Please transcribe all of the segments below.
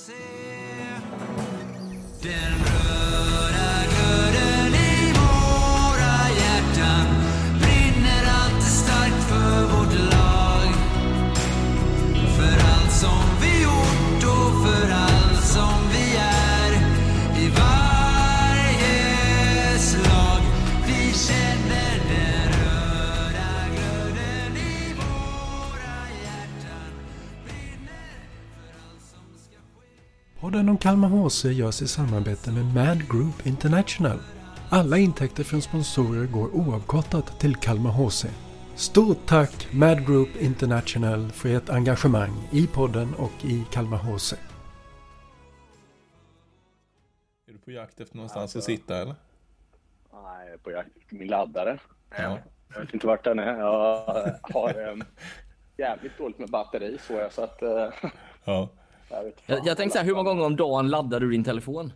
HC. Kalmar HC görs i samarbete med Mad Group International. Alla intäkter från sponsorer går oavkortat till Kalmar HC. Stort tack Mad Group International för ert engagemang i podden och i Kalmar HC. Är du på jakt efter någonstans att sitta eller? Nej, jag är på jakt efter min laddare. Ja. Jag vet inte vart den är. Jag har um, jävligt dåligt med batteri så jag så att... Uh, Ja. Jag, vet Jag, jag tänkte så här, hur många gånger om dagen laddar du din telefon?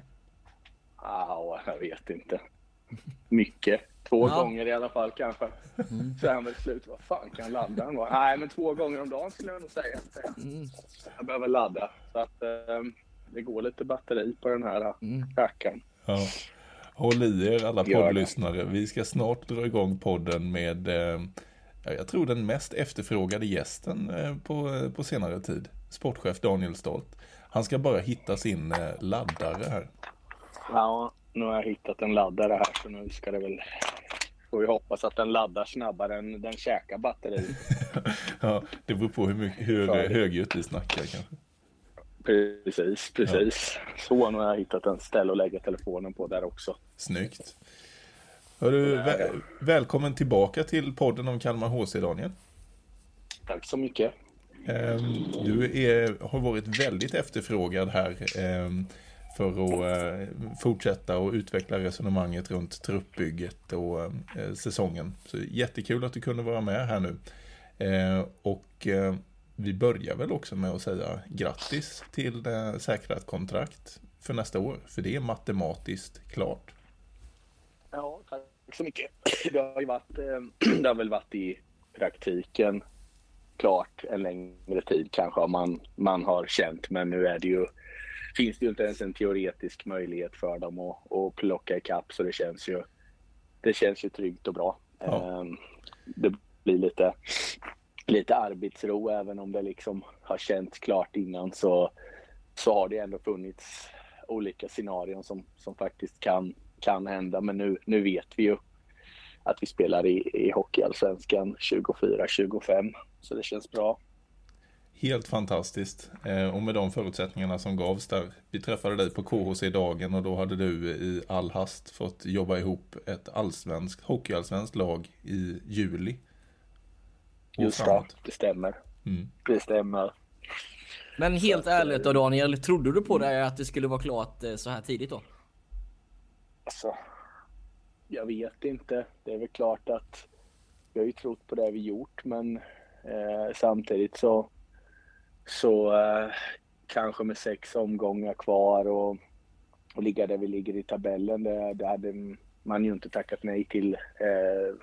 Ah, jag vet inte. Mycket. Två Ja. gånger i alla fall kanske. Så är han väl slut. Vad fan kan laddaren vara? Nej, men två gånger om dagen skulle jag nog säga. Jag behöver ladda. Så att um, det går lite batteri på den här mm. rackaren. ja. Håll i er alla poddlyssnare. Vi ska snart dra igång podden med, eh, ja, jag tror den mest efterfrågade gästen eh, på, på senare tid. Sportchef Daniel Stolt. Han ska bara hitta sin eh, laddare här. Ja, nu har jag hittat en laddare här så nu ska det väl... Får vi hoppas att den laddar snabbare än den käkar batteri. ja, det beror på hur, mycket, hur högljutt vi snackar kanske. Precis, precis. Så nu har jag hittat en ställe att lägga telefonen på där också. Snyggt. Hörru, vä- välkommen tillbaka till podden om Kalmar HC Daniel. Tack så mycket. Ehm, du är, har varit väldigt efterfrågad här ehm, för att eh, fortsätta och utveckla resonemanget runt truppbygget och eh, säsongen. Så jättekul att du kunde vara med här nu. Ehm, och eh, vi börjar väl också med att säga grattis till säkrat kontrakt för nästa år. För det är matematiskt klart. Ja, tack så mycket. Det har, ju varit, det har väl varit i praktiken klart en längre tid kanske har man, man har känt. Men nu är det ju, finns det ju inte ens en teoretisk möjlighet för dem att, att plocka ikapp så det känns ju, det känns ju tryggt och bra. Ja. Eh, Det blir lite, lite arbetsro även om det liksom har känts klart innan så, så har det ändå funnits olika scenarion som, som faktiskt kan, kan hända. Men nu, nu vet vi ju att vi spelar i, i Hockeyallsvenskan 24-25. Så det känns bra. Helt fantastiskt. Eh, och med de förutsättningarna som gavs där. Vi träffade dig på KHC dagen och då hade du i all hast fått jobba ihop ett allsvenskt, hockeyallsvenskt lag i juli. Och Just det, framåt. det stämmer. Mm. Det stämmer. Men helt ärligt då Daniel, trodde du på det att det skulle vara klart eh, så här tidigt då? Alltså, jag vet inte. Det är väl klart att vi har ju trott på det vi gjort men eh, Eh, samtidigt så, så eh, kanske med sex omgångar kvar och, och ligga där vi ligger i tabellen, det, det hade man ju inte tackat nej till eh,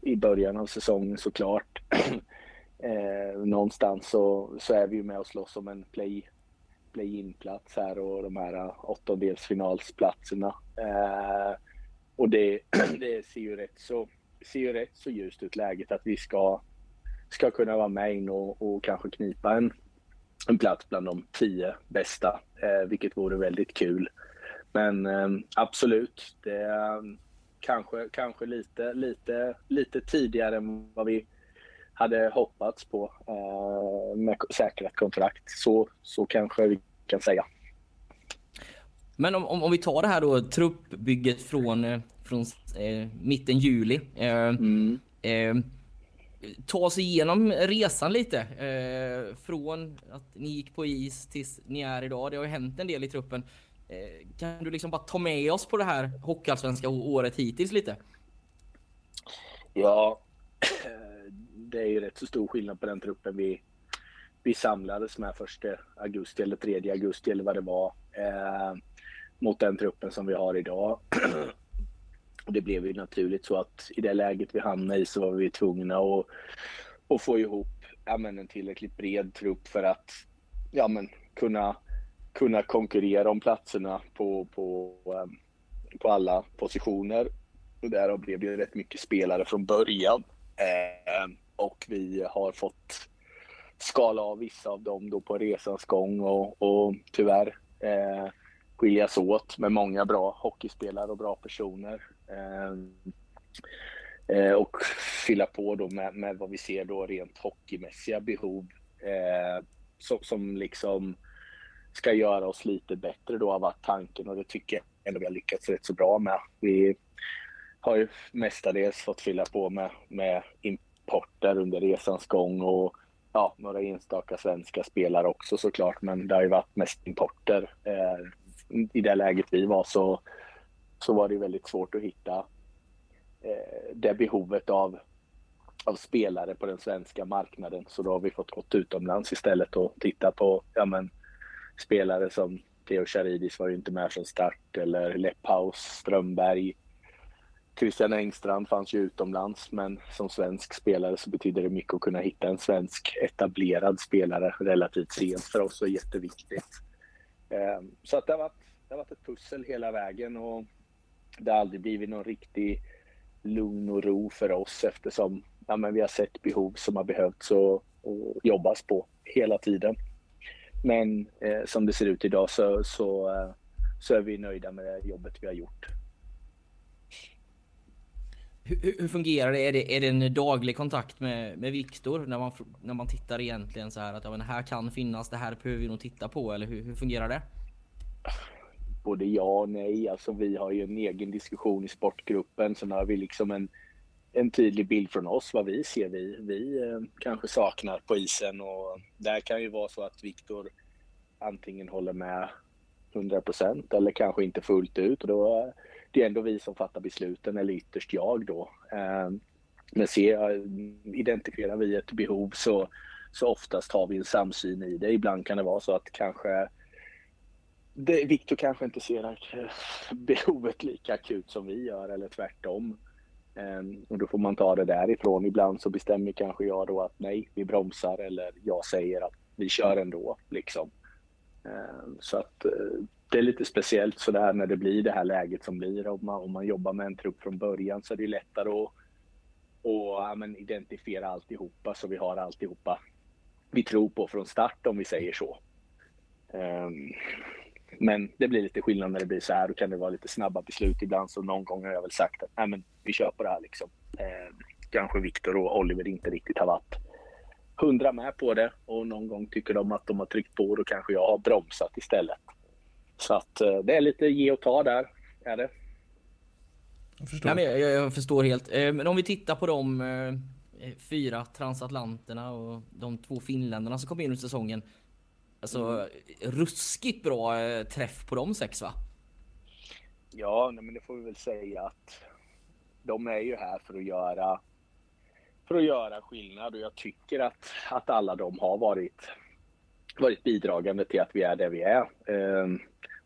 i början av säsongen såklart. eh, någonstans så, så är vi ju med och slåss om en play, play-in-plats här och de här åttondelsfinalsplatserna. Eh, och det, det ser ju rätt så, ser ju rätt så ljust ut läget att vi ska, ska kunna vara med in och, och kanske knipa en, en plats bland de tio bästa, eh, vilket vore väldigt kul. Men eh, absolut, det är kanske, kanske lite, lite, lite tidigare än vad vi hade hoppats på eh, med säkrat kontrakt. Så, så kanske vi kan säga. Men om, om, om vi tar det här då, truppbygget från, eh, från eh, mitten juli. Eh, Mm ta oss igenom resan lite. Eh, från att ni gick på is tills ni är idag. Det har ju hänt en del i truppen. Eh, kan du liksom bara ta med oss på det här hockeyallsvenska året hittills lite? Ja, det är ju rätt så stor skillnad på den truppen vi, vi samlades med första augusti eller 3 augusti eller vad det var. Eh, mot den truppen som vi har idag. Och det blev ju naturligt så att i det läget vi hamnade i så var vi tvungna att, att få ihop ja, men en tillräckligt bred trupp för att ja, men, kunna kunna konkurrera om platserna på, på, ehm, på alla positioner. Och därav blev det rätt mycket spelare från början. Eh, och vi har fått skala av vissa av dem då på resans gång och, och tyvärr eh, skiljas åt med många bra hockeyspelare och bra personer. Ehm, eh, och fylla på då med, med vad vi ser då rent hockeymässiga behov eh, som, som liksom ska göra oss lite bättre då har varit tanken och det tycker jag ändå vi har lyckats rätt så bra med. Vi har ju mestadels fått fylla på med, med importer under resans gång och ja, några enstaka svenska spelare också såklart, men det har ju varit mest importer. Eh, I det läget vi var så, så var det väldigt svårt att hitta eh, det behovet av, av spelare på den svenska marknaden. Så då har vi fått gått utomlands istället och titta på ja, men, spelare som Theo Charidis var ju inte med från start eller Leppaus, Strömberg, Christian Engstrand fanns ju utomlands, men som svensk spelare så betyder det mycket att kunna hitta en svensk etablerad spelare relativt sent för oss och jätteviktigt. Eh, så att det har, varit, det har varit ett pussel hela vägen och det har aldrig blivit någon riktig lugn och ro för oss eftersom ja, men vi har sett behov som har behövts och, och jobbas på hela tiden. Men eh, som det ser ut idag så, så, eh, så är vi nöjda med det jobbet vi har gjort. Hur, hur, fungerar det? Är, det? är det en daglig kontakt med, med Viktor när man, när man tittar egentligen så här att ja, men här kan finnas, det här behöver vi nog titta på eller hur, hur fungerar det? Både ja och nej. Alltså vi har ju en egen diskussion i sportgruppen. Sen har vi liksom en, en tydlig bild från oss vad vi ser vi, vi eh, kanske saknar på isen och där kan ju vara så att Viktor antingen håller med 100% eller kanske inte fullt ut och då det är ändå vi som fattar besluten, eller ytterst jag då. Eh, men ser, identifierar vi ett behov så, så oftast har vi en samsyn i det. Ibland kan det vara så att kanske det, Viktor kanske inte ser eh, behovet lika akut som vi gör eller tvärtom. Um, och då får man ta det därifrån. Ibland så bestämmer kanske jag då att nej, vi bromsar eller jag säger att vi kör ändå. Liksom. Um, så att uh, det är lite speciellt sådär när det blir det här läget som blir. Om man, om man jobbar med en trupp från början så är det lättare att och, ja, men identifiera alltihopa så vi har alltihopa vi tror på från start om vi säger så. Um, men det blir lite skillnad när det blir så här. Då kan det vara lite snabba beslut ibland. Så någon gång har jag väl sagt att Nej, men vi kör på det här. Liksom. Eh, kanske Viktor och Oliver inte riktigt har varit hundra med på det. Och någon gång tycker de att de har tryckt på. Då kanske jag har bromsat istället. Så att eh, det är lite ge och ta där, är det. Jag förstår. Nej, men jag, jag, förstår helt. Eh, men om vi tittar på de eh, fyra transatlanterna och de två finländarna som kom in under säsongen. Alltså mm. ruskigt bra träff på de sex va? Ja, men det får vi väl säga att de är ju här för att göra för att göra skillnad och jag tycker att, att alla de har varit, varit bidragande till att vi är där vi är.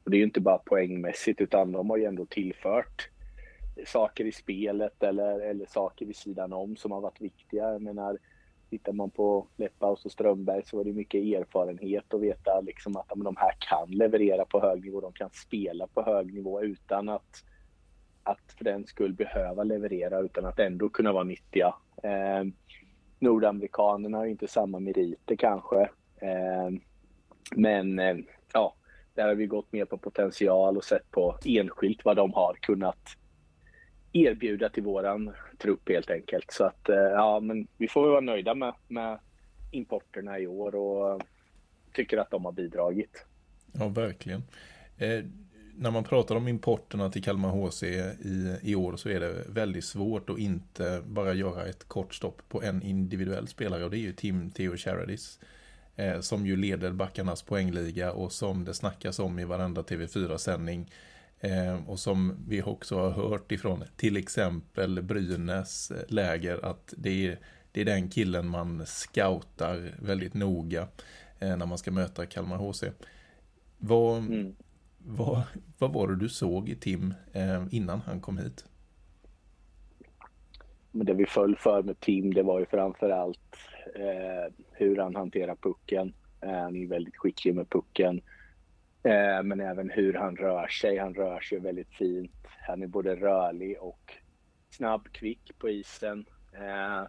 Och det är ju inte bara poängmässigt utan de har ju ändå tillfört saker i spelet eller, eller saker vid sidan om som har varit viktiga. Jag menar, tittar man på Leppaus och Strömberg så var det mycket erfarenhet och veta liksom att de här kan leverera på hög nivå. De kan spela på hög nivå utan att, att för den skull behöva leverera utan att ändå kunna vara nyttiga. Eh, Nordamerikanerna har ju inte samma meriter kanske. Eh, men eh, ja, där har vi gått mer på potential och sett på enskilt vad de har kunnat erbjuda till våran trupp helt enkelt. Så att eh, ja, men vi får vara nöjda med, med importerna i år och tycker att de har bidragit. Ja, verkligen. Eh, när man pratar om importerna till Kalmar HC i, i år så är det väldigt svårt att inte bara göra ett kort stopp på en individuell spelare och det är ju Tim Theo Charadis eh, som ju leder backarnas poängliga och som det snackas om i varenda TV4-sändning. Eh, och som vi också har hört ifrån till exempel Brynäs läger att det är, det är den killen man scoutar väldigt noga eh, när man ska möta Kalmar HC. Vad, mm. vad, vad var det du såg i Tim eh, innan han kom hit? Men det vi föll för med Tim det var ju framförallt eh, hur han hanterar pucken. Eh, han är väldigt skicklig med pucken. Eh, men även hur han rör sig. Han rör sig väldigt fint. Han är både rörlig och snabb, kvick på isen. Eh,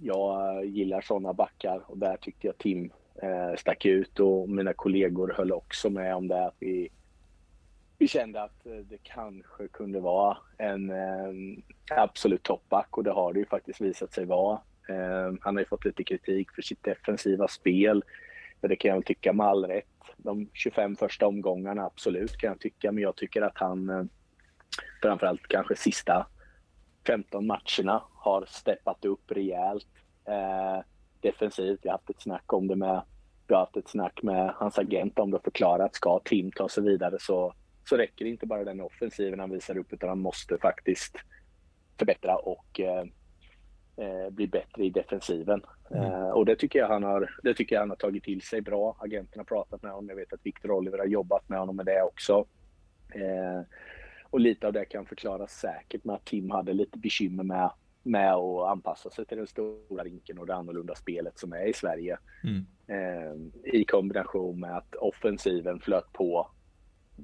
jag gillar sådana backar och där tyckte jag Tim eh, stack ut och mina kollegor höll också med om det. Att vi, vi kände att eh, det kanske kunde vara en eh, absolut toppback och det har det ju faktiskt visat sig vara. Eh, han har ju fått lite kritik för sitt defensiva spel. För det kan jag väl tycka med all rätt. De 25 första omgångarna absolut kan jag tycka, men jag tycker att han eh, framförallt kanske sista 15 matcherna har steppat upp rejält eh, defensivt. Jag har haft ett snack om det med vi har haft ett snack med hans agent om det och förklarat ska Tim ta sig vidare så, så räcker det inte bara den offensiven han visar upp utan han måste faktiskt förbättra och eh, eh, bli bättre i defensiven. Eh, och det tycker, jag han har, det tycker jag han har tagit till sig bra. Agenten har pratat med honom. Jag vet att Victor Oliver har jobbat med honom med det också. Eh, och lite av det kan förklaras säkert med att Tim hade lite bekymmer med, med att anpassa sig till den stora rinken och det annorlunda spelet som är i Sverige. Mm. Eh, I kombination med att offensiven flöt på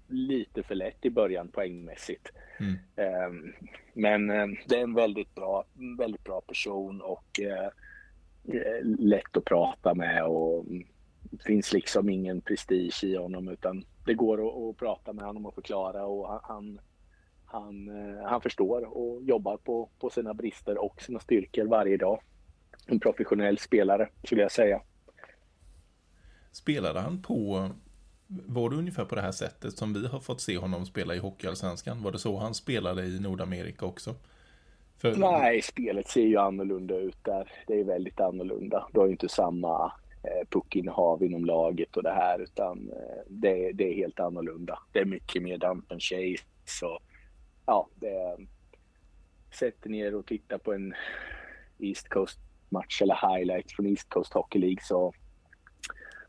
lite för lätt i början poängmässigt. Mm. Eh, men eh, det är en väldigt bra, väldigt bra person och eh, eh, lätt att prata med och det finns liksom ingen prestige i honom utan det går att, att prata med honom och förklara och han, han, han, eh, han förstår och jobbar på, på sina brister och sina styrkor varje dag. En professionell spelare skulle jag säga. Spelade han på, var det ungefär på det här sättet som vi har fått se honom spela i Hockeyallsvenskan? Var det så han spelade i Nordamerika också? För, Nej, spelet ser ju annorlunda ut där. Det är väldigt annorlunda. Du har ju inte samma eh, puckinnehav inom laget och det här utan eh, det, det är helt annorlunda. Det är mycket mer dump and chase. Så, ja, det sätter ner och tittar på en East Coast match eller highlights från East Coast Hockey League så,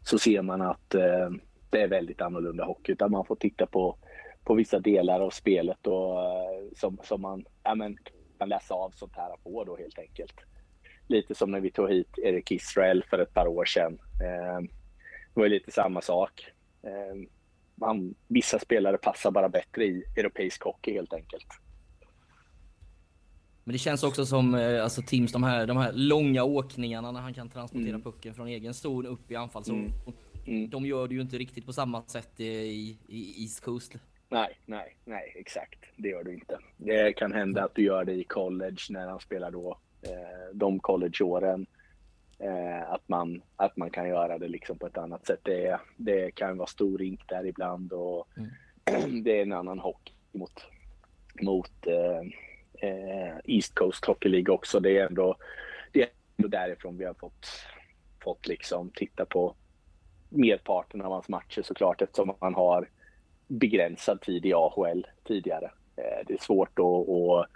så ser man att eh, det är väldigt annorlunda hockey. Utan man får titta på, på vissa delar av spelet och, eh, som, som man ja, men, kan läsa av sånt här på då helt enkelt. Lite som när vi tog hit Erik Israel för ett par år sedan. Eh, det var lite samma sak. Eh, man, vissa spelare passar bara bättre i europeisk hockey helt enkelt. Men det känns också som eh, alltså Teams, de här, de här långa åkningarna när han kan transportera Mm. pucken från egen zon upp i anfallszon. Mm. Mm. De gör det ju inte riktigt på samma sätt i, i East Coast. Nej, nej, nej, exakt. Det gör du inte. Det kan hända att du gör det i college när han spelar då, eh, de collegeåren. Eh, att, man, att man kan göra det liksom på ett annat sätt. Det, det kan vara stor rink där ibland och det är en annan hockey mot, mot eh, eh, East Coast Hockey League också. Det är ändå, det är ändå därifrån vi har fått, fått liksom titta på merparten av hans matcher såklart eftersom han har begränsad tid i AHL tidigare. Eh, det är svårt att, att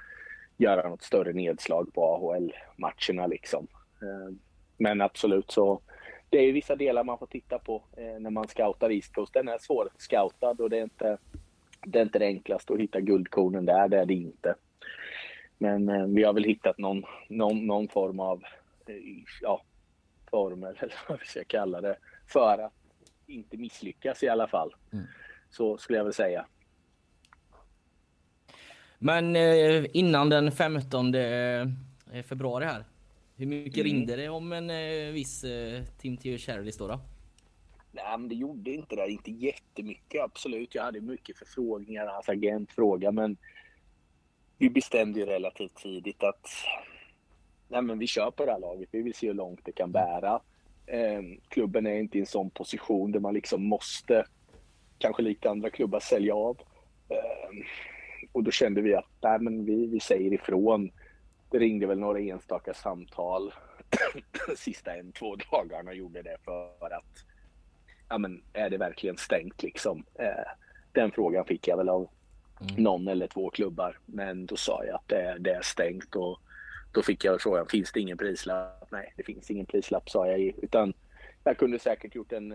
göra något större nedslag på AHL-matcherna liksom. Eh, men absolut så det är vissa delar man får titta på eh, när man scoutar East Coast. Den är svår scoutad och det är inte det, är inte det enklaste att hitta guldkornen där, det är det inte. Men vi har väl hittat någon, någon, någon form av ja, formel, eller vad vi ska kalla det, för att inte misslyckas i alla fall. Så skulle jag väl säga. Men eh, innan den 15 eh, februari här. Hur mycket Mm. ringde det om en eh, viss Tim Theo Charles då? då? Nej, men det gjorde inte det. Inte jättemycket, absolut. Jag hade mycket förfrågningar, hans agent frågade, men vi bestämde ju relativt tidigt att nej, men vi kör på det här laget. Vi vill se hur långt det kan bära. Eh, klubben är inte i en sån position där man liksom måste, kanske likt andra klubbar, sälja av. Eh, och då kände vi att nej, men vi, vi säger ifrån. Det ringde väl några enstaka samtal sista en, två dagarna gjorde det för att ja, men är det verkligen stängt liksom? Eh, den frågan fick jag väl av någon eller två klubbar. Men då sa jag att det, är- det är stängt och då fick jag frågan, finns det ingen prislapp? Nej, det finns ingen prislapp sa jag. Utan jag kunde säkert gjort en,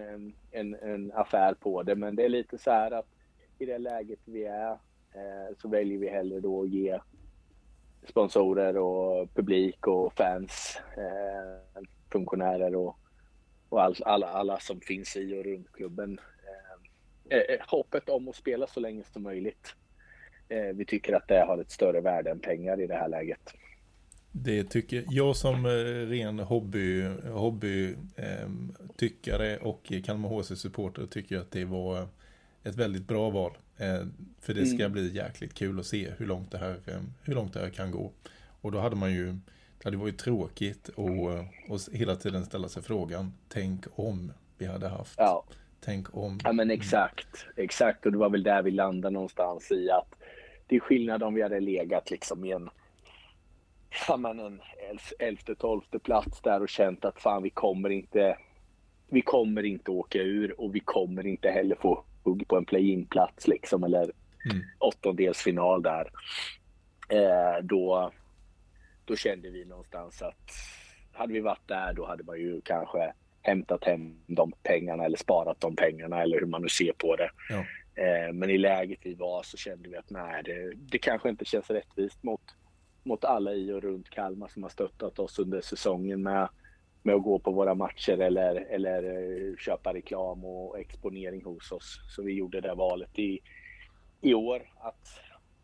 en, en affär på det, men det är lite så här att i det läget vi är eh, så väljer vi hellre då att ge sponsorer och publik och fans, eh, funktionärer och, och all, alla, alla som finns i och runt klubben eh, eh hoppet om att spela så länge som möjligt. Eh, vi tycker att det har ett större värde än pengar i det här läget. Det tycker jag som eh, ren hobby, hobby eh, tyckare och Kalmar HC-supporter tycker att det var ett väldigt bra val. Eh, för det ska Mm. bli jäkligt kul att se hur långt det här, eh, hur långt det här kan gå. Och då hade man ju, det hade varit tråkigt och, och hela tiden ställa sig frågan, tänk om vi hade haft, Ja, tänk om. ja men exakt. Exakt, och det var väl där vi landade någonstans i att det är skillnad om vi hade legat liksom i en ja, men en elf- elfte, tolfte plats där och känt att fan vi kommer inte vi kommer inte åka ur och vi kommer inte heller få hugg på en play-in-plats liksom eller Mm. åttondelsfinal där. Eh, då, då kände vi någonstans att hade vi varit där då hade man ju kanske hämtat hem de pengarna eller sparat de pengarna eller hur man nu ser på det. Ja. Eh, men i läget vi var så kände vi att nej, det, det kanske inte känns rättvist mot, mot alla i och runt Kalmar som har stöttat oss under säsongen med, med att gå på våra matcher eller, eller eh, köpa reklam och exponering hos oss. Så vi gjorde det valet i, i år att,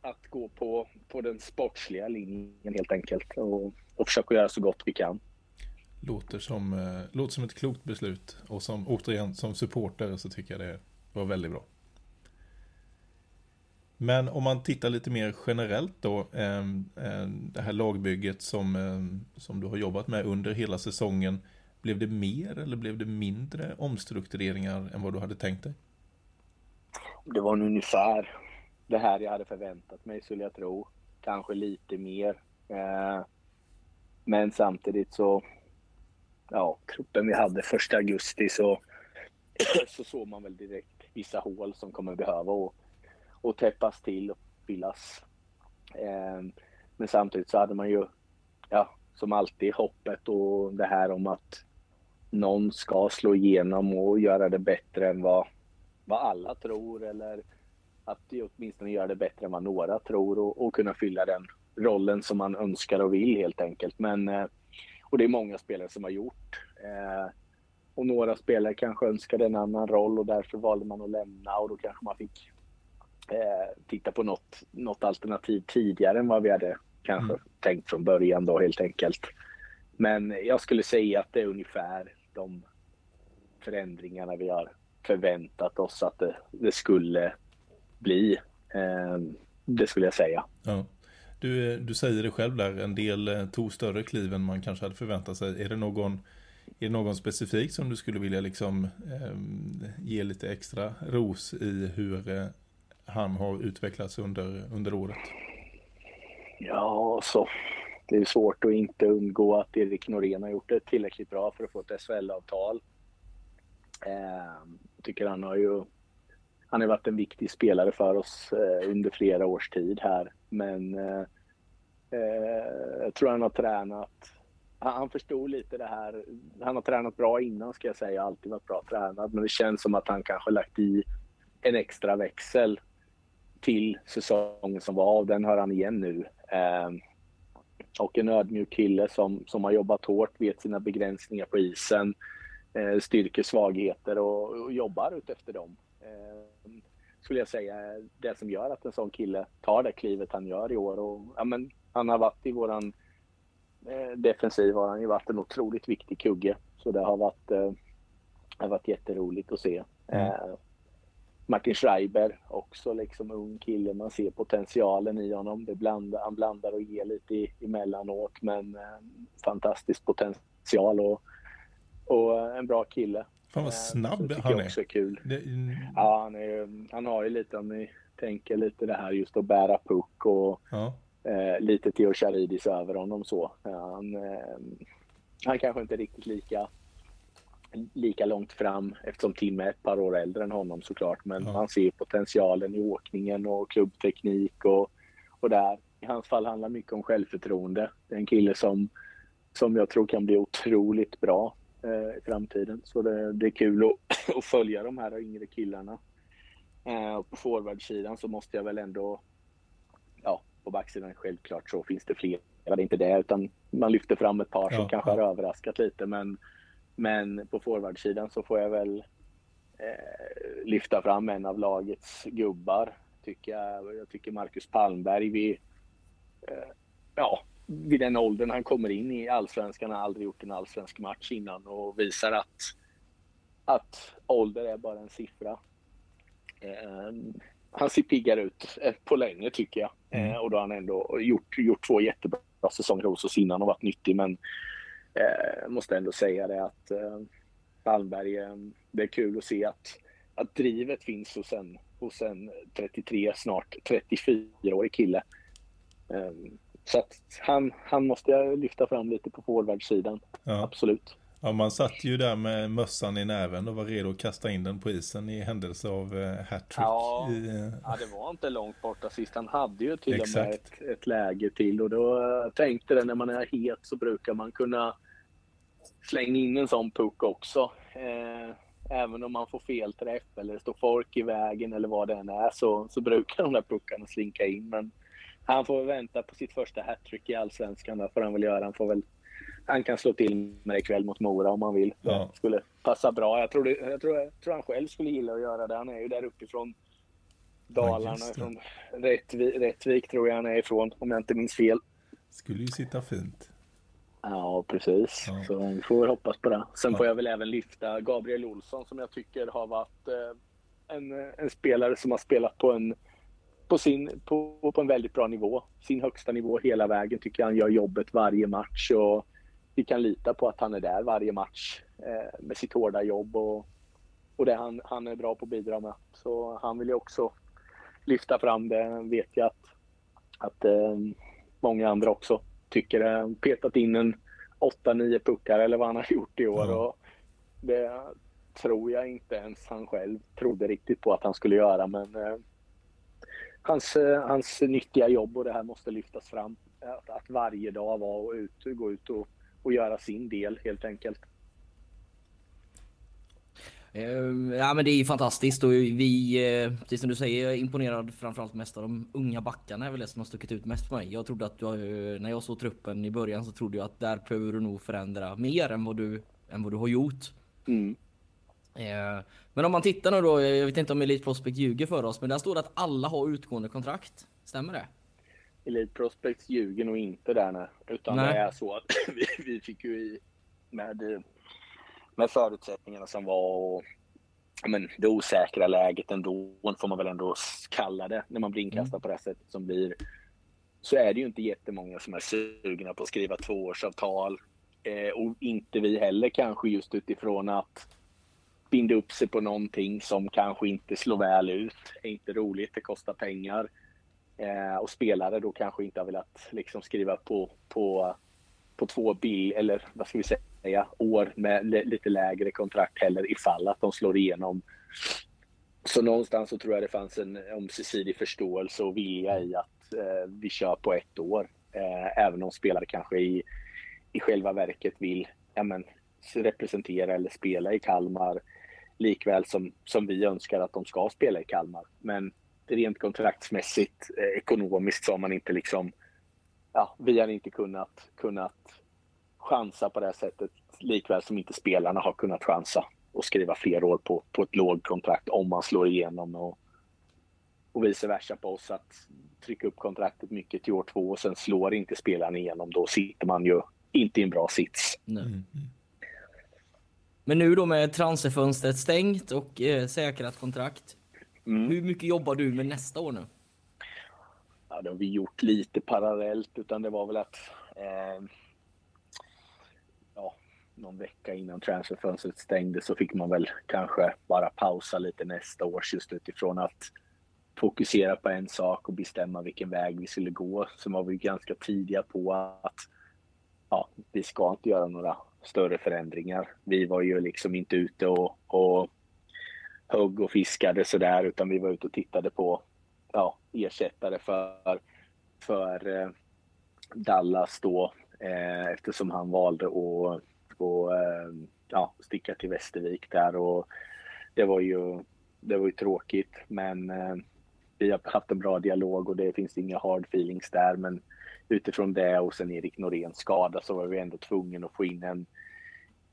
att gå på, på den sportsliga linjen helt enkelt och, och försöka göra så gott vi kan. Låter som, eh, låter som ett klokt beslut. Och som, återigen, som supporter så tycker jag det var väldigt bra. Men om man tittar lite mer generellt då, ehm, ehm, det här lagbygget som, ehm, som du har jobbat med under hela säsongen. Blev det mer eller blev det mindre omstruktureringar än vad du hade tänkt dig? Det var ungefär det här jag hade förväntat mig skulle jag tro. Kanske lite mer. Eh, men samtidigt så, ja, truppen vi hade första augusti så, så såg man väl direkt vissa hål som kommer behöva och, och täppas till och fyllas. Eh, men samtidigt så hade man ju, ja, som alltid hoppet och det här om att någon ska slå igenom och göra det bättre än vad, vad alla tror eller att åtminstone göra det bättre än vad några tror och, och kunna fylla den rollen som man önskar och vill helt enkelt. Men, eh, och det är många spelare som har gjort. Eh, och några spelare kanske önskade en annan roll och därför valde man att lämna och då kanske man fick eh, titta på något, något alternativ tidigare än vad vi hade kanske Mm. tänkt från början då helt enkelt. Men jag skulle säga att det är ungefär de förändringarna vi har förväntat oss att det, det skulle bli. Eh, det skulle jag säga. Ja. Du, du säger det själv där, en del eh, tog större kliv än man kanske hade förväntat sig. Är det någon, är det någon specifik som du skulle vilja liksom, eh, ge lite extra ros i hur eh, han har utvecklats under, under året? Ja, så det är svårt att inte undgå att Erik Norén har gjort det tillräckligt bra för att få ett SHL-avtal. Eh, jag tycker han har ju han har varit en viktig spelare för oss eh, under flera års tid här. Men eh, eh jag tror han har tränat han, han förstod lite det här. Han har tränat bra innan ska jag säga, alltid varit bra tränad. Men det känns som att han kanske lagt i en extra växel till säsongen som var och den har han igen nu. Eh, och en ödmjuk kille som, som har jobbat hårt, vet sina begränsningar på isen, eh, styrkor, svagheter och, och jobbar utefter dem. Eh, skulle jag säga det som gör att en sån kille tar det klivet han gör i år. Och, ja, men, han har varit i våran eh, defensiv har han ju varit en otroligt viktig kugge. Så det har varit, eh, har varit jätteroligt att se. Mm. Eh, Martin Schreiber, också liksom ung kille. Man ser potentialen i honom. Det blandar, han blandar och ger lite i, emellanåt, men eh, fantastisk potential och, och en bra kille. Fan vad Eh, snabb tycker han är. också kul. Det, Ja, han, är, han har ju lite, om ni tänker lite det här just att bära puck och ja. eh, lite Theo Charidis över honom så. Han, eh, han kanske inte är riktigt lika lika långt fram eftersom Tim är ett par år äldre än honom såklart. Men Ja. han ser potentialen i åkningen och klubbteknik och, och där. I hans fall handlar mycket om självförtroende. Det är en kille som, som jag tror kan bli otroligt bra eh, i framtiden. Så det, det är kul att, att följa de här yngre killarna. Eh, och på forwardsidan så måste jag väl ändå, ja, på backsidan självklart så finns det fler. Det är inte det, utan man lyfter fram ett par som Ja, kanske ja. har överraskat lite. Men, men på forwardsidan så får jag väl eh, lyfta fram en av lagets gubbar. Tycker jag, jag tycker Marcus Palmberg, vi, eh, ja, vid den åldern han kommer in i allsvenskan, har aldrig gjort en allsvensk match innan och visar att, att ålder är bara en siffra. Eh, han ser piggare ut eh, på länge tycker jag. Mm. Eh, och då har han ändå gjort, gjort två jättebra säsonger hos oss innan och varit nyttig. Men eh, måste ändå säga det att eh, Palmberg, eh, det är kul att se att, att drivet finns hos en, hos en 33, snart 34-årig kille. Eh, så att han, han måste jag lyfta fram lite på forwardsidan. Ja. Absolut. Ja, man satt ju där med mössan i näven och var redo att kasta in den på isen i händelse av eh, hattrick. Ja. I, eh, Ja, det var inte långt borta sist. Han hade ju till och med Exakt. ett, ett läge till och då eh, tänkte det när man är het så brukar man kunna slänga in en sån puck också. Eh, även om man får fel träff eller det står folk i vägen eller vad det än är så, så brukar de där puckarna slinka in. Men han får vänta på sitt första hattrick i Allsvenskan. Det får han väl göra. Han, får väl, han kan slå till med det ikväll mot Mora om han vill. Ja. Det skulle passa bra. Jag tror, det, jag, tror, jag tror han själv skulle gilla att göra det. Han är ju där uppifrån Dalarna, det. från Rättvik, Rättvik tror jag han är ifrån om jag inte minns fel. skulle ju sitta fint. Ja, precis. Ja. Så vi får väl hoppas på det. Sen Ja. får jag väl även lyfta Gabriel Olsson som jag tycker har varit eh, en, en spelare som har spelat på en, på, sin, på, på en väldigt bra nivå. Sin högsta nivå hela vägen tycker jag han gör jobbet varje match och vi kan lita på att han är där varje match eh, med sitt hårda jobb och, och det han, han är bra på att bidra med. Så han vill ju också lyfta fram det. Vet jag att, att eh, många andra också tycker det. Petat in en 8-9 puckar eller vad han har gjort i år. Ja. Och det tror jag inte ens han själv trodde riktigt på att han skulle göra. Men eh, hans, eh, hans nyttiga jobb och det här måste lyftas fram. Att, att varje dag vara och ut, gå ut och, och göra sin del helt enkelt. Eh, Ja men det är fantastiskt och vi, eh, precis som du säger, jag är imponerad framförallt mest av de unga backarna är väl det som har stuckit ut mest på mig. Jag trodde att du, eh, när jag såg truppen i början så trodde jag att där behöver du nog förändra mer än vad du, än vad du har gjort. Mm. Eh, Men om man tittar nu då, jag vet inte om Elite Prospect ljuger för oss, men där står det att alla har utgående kontrakt. Stämmer det? Elite Prospects ljuger nog inte där nej. Utan Nej. det är så att vi, vi fick ju i med, med förutsättningarna som var och men, det osäkra läget ändå, får man väl ändå kalla det, när man blir inkastad på det sättet som blir. Så är det ju inte jättemånga som är sugna på att skriva tvåårsavtal. Eh, och inte vi heller kanske just utifrån att binda upp sig på någonting som kanske inte slår väl ut. är inte roligt, det kostar pengar. Eh, och spelare då kanske inte har velat liksom skriva på, på, på två bill eller vad ska vi säga, år med lite lägre kontrakt heller ifall att de slår igenom. Så någonstans så tror jag det fanns en ömsesidig förståelse och vilja i att eh, vi kör på ett år. Eh, även om spelare kanske i, i själva verket vill ja, men, representera eller spela i Kalmar likväl som, som vi önskar att de ska spela i Kalmar. Men rent kontraktsmässigt, eh, ekonomiskt så har man inte liksom, ja, vi har inte kunnat, kunnat chansa på det här sättet, likväl som inte spelarna har kunnat chansa och skriva fler år på, på ett lågkontrakt om man slår igenom och, och vice versa på oss att trycka upp kontraktet mycket till år två och sen slår inte spelaren igenom, då sitter man ju inte i en bra sits. Nej. Mm. Men nu då med transferfönstret stängt och eh, säkrat kontrakt. Mm. Hur mycket jobbar du med nästa år nu? ja, det har vi gjort lite parallellt utan det var väl att eh, ja, någon vecka innan transferfönstret stängde så fick man väl kanske bara pausa lite nästa år just utifrån att fokusera på en sak och bestämma vilken väg vi skulle gå. Så var vi ganska tidiga på att ja, vi ska inte göra några större förändringar. Vi var ju liksom inte ute och, och högg och fiskade sådär utan vi var ute och tittade på ja, ersättare för, för eh, Dallas då eh, eftersom han valde att och, eh, ja, sticka till Västervik där och det var ju, det var ju tråkigt men eh, vi har haft en bra dialog och det finns inga hard feelings där men utifrån det och sen Erik Noréns skada så var vi ändå tvungna att få in en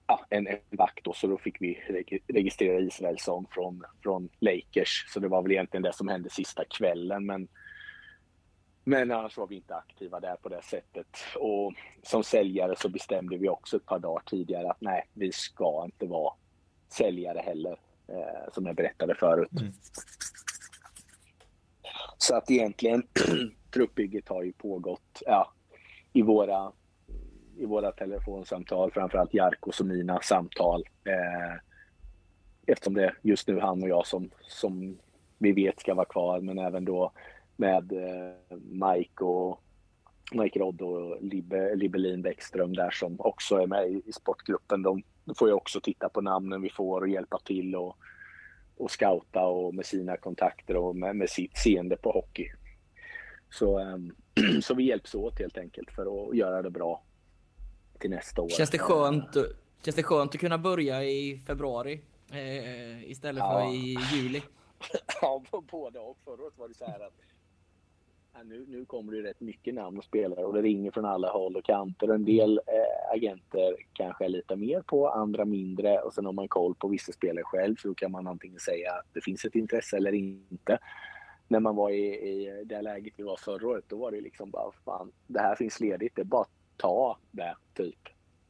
ja, en, en back då, så då fick vi reg- registrera Israelsson från, från Lakers. Så det var väl egentligen det som hände sista kvällen. Men, men annars var vi inte aktiva där på det sättet. Och som säljare så bestämde vi också ett par dagar tidigare att nej, vi ska inte vara säljare heller. Eh, som jag berättade förut. Mm. Så att egentligen, truppbygget har ju pågått ja, i våra i våra telefonsamtal, framförallt Jarkos och mina samtal. Eh, eftersom det är just nu han och jag som, som vi vet ska vara kvar, men även då med eh, Mike och Mike Rodd och Libbe, Libbelin Bäckström där som också är med i, i sportgruppen. De, får ju också titta på namnen vi får och hjälpa till och, och scouta och med sina kontakter och med, med sitt seende på hockey. Så, ehm, så vi hjälps åt helt enkelt för att göra det bra till nästa år. Känns det skönt, känns det skönt att kunna börja i februari eh, istället Ja. för i juli? Ja, både och. Förra året var det så här att ja, nu, nu kommer det rätt mycket namn och spelare och det ringer från alla håll och kanter. En del eh, agenter kanske är lite mer på, andra mindre och sen har man koll på vissa spelare själv så då kan man antingen säga att det finns ett intresse eller inte. När man var i, i det läget vi var förra året, då var det liksom bara fan, det här finns ledigt, det är bara att ta det typ.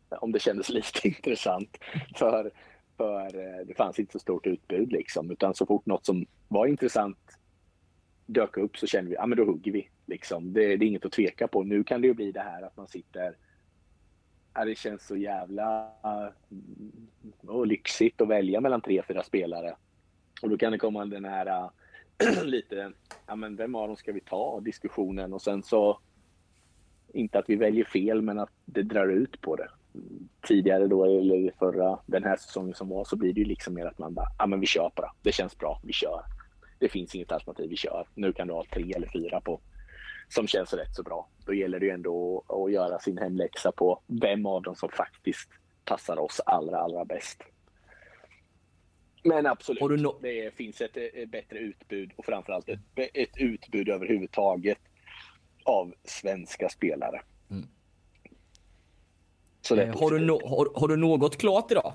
Om det kändes lite intressant. För för eh, det fanns inte så stort utbud liksom. Utan så fort något som var intressant dök upp så kände vi, ja men då hugger vi. Liksom. Det, det är inget att tveka på. Nu kan det ju bli det här att man sitter Ja, det känns så jävla mm, och lyxigt att välja mellan tre, fyra spelare. Och då kan det komma den här lite, ja men vem av dem ska vi ta diskussionen och sen så inte att vi väljer fel men att det drar ut på det tidigare då, eller förra, den här säsongen som var, så blir det ju liksom mer att man bara, ja men vi kör på det. Känns bra, vi kör. Det finns inget alternativ, vi kör. Nu kan du ha tre eller fyra på, som känns rätt så bra. Då gäller det ju ändå att, göra sin hemläxa på vem av dem som faktiskt passar oss allra, allra bäst. Men absolut, nå- det finns ett, ett bättre utbud och framförallt ett, ett utbud överhuvudtaget av svenska spelare. Mm. Så det Eh, har, du no, har, har du något klart idag?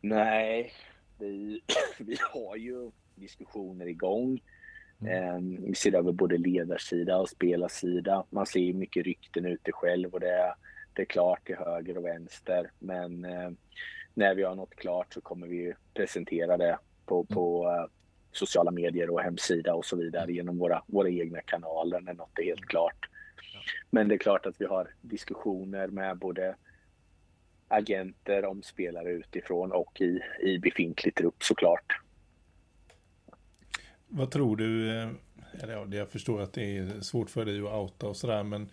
Nej, vi, vi har ju diskussioner igång. Eh, vi ser över både ledarsida och spelarsida. Man ser ju mycket rykten ute själv och det är, det är klart till höger och vänster. Men eh, när vi har något klart så kommer vi ju presentera det på, på eh, sociala medier och hemsida och så vidare genom våra, våra egna kanaler när något är helt klart. Men det är klart att vi har diskussioner med både agenter om spelare utifrån och i, i befintlig trupp såklart. Vad tror du, eh, eller ja, jag förstår att det är svårt för dig att outa och sådär, men